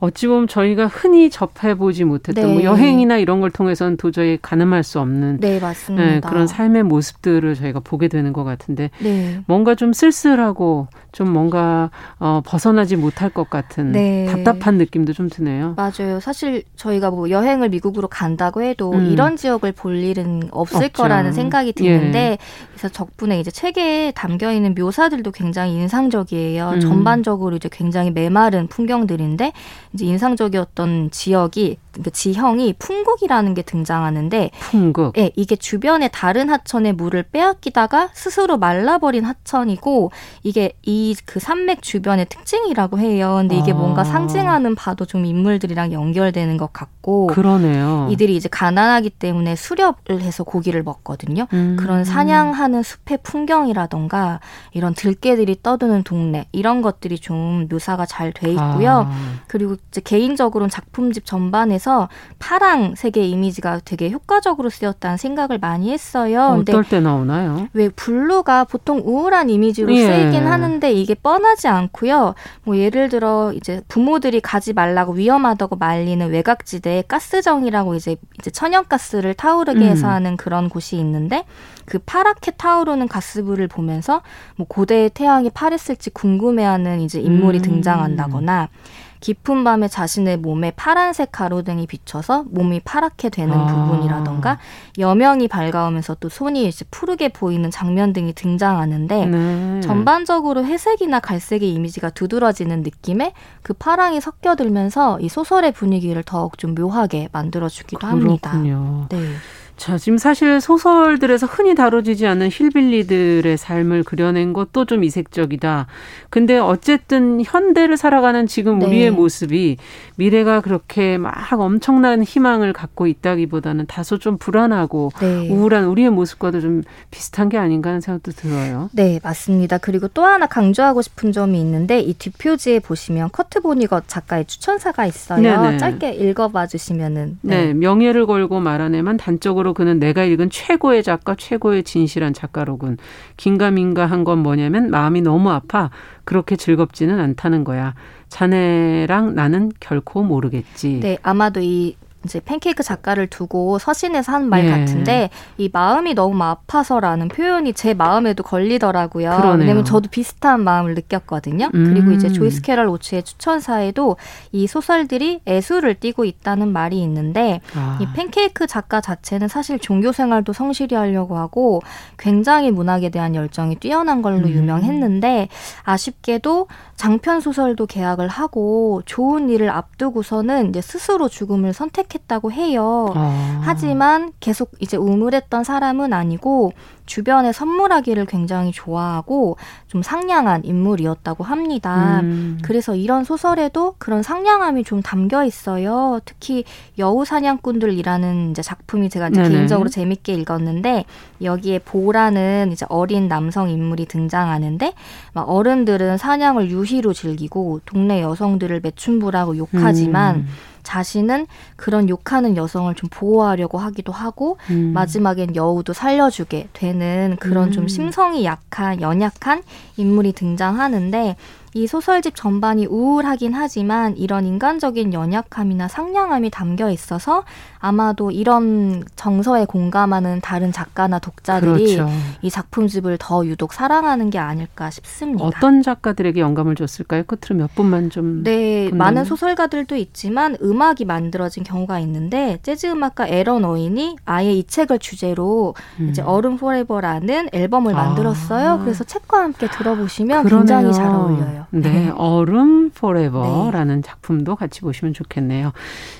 어찌 보면 저희가 흔히 접해보지 못했던 뭐 네. 뭐 여행이나 이런 걸 통해서는 도저히 가늠할 수 없는 네. 네, 그런 삶의 모습들을 저희가 보게 되는 것 같은데 네. 뭔가 좀 쓸쓸하고 좀 뭔가 어, 벗어나지 못할 것 같은 네. 답답한 느낌도 좀 드네요. 맞아요. 사실 저희가 뭐 여행을 미국으로 간다고 해도 음. 이런 지역을 볼 일은 없을 없죠. 거라는 생각이 드는데 예. 그래서 덕분에 이제 책에 담겨 있는 묘사들도 굉장히 인상적이에요. 음. 전반적으로 이제 굉장히 메마른 풍경들인데 이제 인상적이었던 지역이 그 지형이 풍국이라는 게 등장하는데 풍국. 예, 이게 주변의 다른 하천의 물을 빼앗기다가 스스로 말라버린 하천이고 이게 이 그 산맥 주변의 특징이라고 해요. 근데 이게 아. 뭔가 상징하는 바도 좀 인물들이랑 연결되는 것 같고 그러네요. 이들이 이제 가난하기 때문에 수렵을 해서 고기를 먹거든요. 음. 그런 사냥하는 숲의 풍경이라던가 이런 들개들이 떠드는 동네 이런 것들이 좀 묘사가 잘 돼 있고요. 아. 그리고 이제 개인적으로는 작품집 전반에 영화에서 파랑색의 이미지가 되게 효과적으로 쓰였다는 생각을 많이 했어요. 어떨 때 나오나요? 왜 블루가 보통 우울한 이미지로 예. 쓰이긴 하는데 이게 뻔하지 않고요. 뭐 예를 들어 이제 부모들이 가지 말라고 위험하다고 말리는 외곽지대에 가스정이라고 이제 이제 천연가스를 타오르게 해서 음. 하는 그런 곳이 있는데 그 파랗게 타오르는 가스불을 보면서 뭐 고대의 태양이 파랬을지 궁금해하는 이제 인물이 음. 등장한다거나 깊은 밤에 자신의 몸에 파란색 가로등이 비춰서 몸이 파랗게 되는 아. 부분이라던가 여명이 밝아오면서 또 손이 이제 푸르게 보이는 장면 등이 등장하는데 네. 전반적으로 회색이나 갈색의 이미지가 두드러지는 느낌에 그 파랑이 섞여들면서 이 소설의 분위기를 더욱 좀 묘하게 만들어주기도 합니다. 네. 자, 지금 사실 소설들에서 흔히 다뤄지지 않는 힐빌리들의 삶을 그려낸 것도 좀 이색적이다. 근데 어쨌든 현대를 살아가는 지금 네. 우리의 모습이 미래가 그렇게 막 엄청난 희망을 갖고 있다기보다는 다소 좀 불안하고 네. 우울한 우리의 모습과도 좀 비슷한 게 아닌가 하는 생각도 들어요. 네, 맞습니다. 그리고 또 하나 강조하고 싶은 점이 있는데 이 뒷표지에 보시면 커트 보니것 작가의 추천사가 있어요. 네네. 짧게 읽어봐 주시면은. 네. 네, 명예를 걸고 말하네만 단적으로 실제로 그는 내가 읽은 최고의 작가, 최고의 진실한 작가로군. 긴가민가 한 건 뭐냐면 마음이 너무 아파. 그렇게 즐겁지는 않다는 거야. 자네랑 나는 결코 모르겠지. 네, 아마도 이 이제 팬케이크 작가를 두고 서신에서 한 말 같은데 이 마음이 너무 아파서라는 표현이 제 마음에도 걸리더라고요. 그러네요. 왜냐면 저도 비슷한 마음을 느꼈거든요. 음. 그리고 이제 조이스 캐럴 오츠의 추천사에도 이 소설들이 애수를 띠고 있다는 말이 있는데 아. 이 팬케이크 작가 자체는 사실 종교 생활도 성실히 하려고 하고 굉장히 문학에 대한 열정이 뛰어난 걸로 음. 유명했는데 아쉽게도 장편 소설도 계약을 하고 좋은 일을 앞두고서는 이제 스스로 죽음을 선택 했다고 해요. 아. 하지만 계속 이제 우물했던 사람은 아니고 주변에 선물하기를 굉장히 좋아하고 좀 상냥한 인물이었다고 합니다. 음. 그래서 이런 소설에도 그런 상냥함이 좀 담겨 있어요. 특히 여우 사냥꾼들이라는 이제 작품이 제가 이제 개인적으로 재밌게 읽었는데 여기에 보라는 이제 어린 남성 인물이 등장하는데 막 어른들은 사냥을 유희로 즐기고 동네 여성들을 매춘부라고 욕하지만 음. 자신은 그런 욕하는 여성을 좀 보호하려고 하기도 하고 음. 마지막엔 여우도 살려주게 되는 그런 음. 좀 심성이 약한 연약한 인물이 등장하는데 이 소설집 전반이 우울하긴 하지만 이런 인간적인 연약함이나 상냥함이 담겨 있어서 아마도 이런 정서에 공감하는 다른 작가나 독자들이 그렇죠. 이 작품집을 더 유독 사랑하는 게 아닐까 싶습니다. 어떤 작가들에게 영감을 줬을까요? 끝으로 몇 분만 좀. 네, 본다면? 많은 소설가들도 있지만 음악이 만들어진 경우가 있는데 재즈 음악가 에런 어인이 아예 이 책을 주제로 음. 이제 어른 forever라는 앨범을 아. 만들었어요. 아. 그래서 책과 함께 들어보시면 그러네요. 굉장히 잘 어울려요. 네, 네. 얼음 forever라는 네. 작품도 같이 보시면 좋겠네요.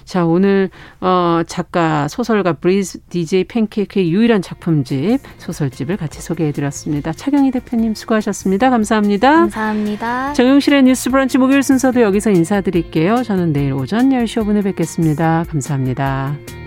자, 오늘 어 작가 소설가 브리스 DJ 팬케이크의 유일한 작품집 소설집을 같이 소개해 드렸습니다. 차경희 대표님 수고하셨습니다. 감사합니다. 감사합니다. 정용실의 뉴스 브런치 목요일 순서도 여기서 인사드릴게요. 저는 내일 오전 10시 5분에 뵙겠습니다. 감사합니다.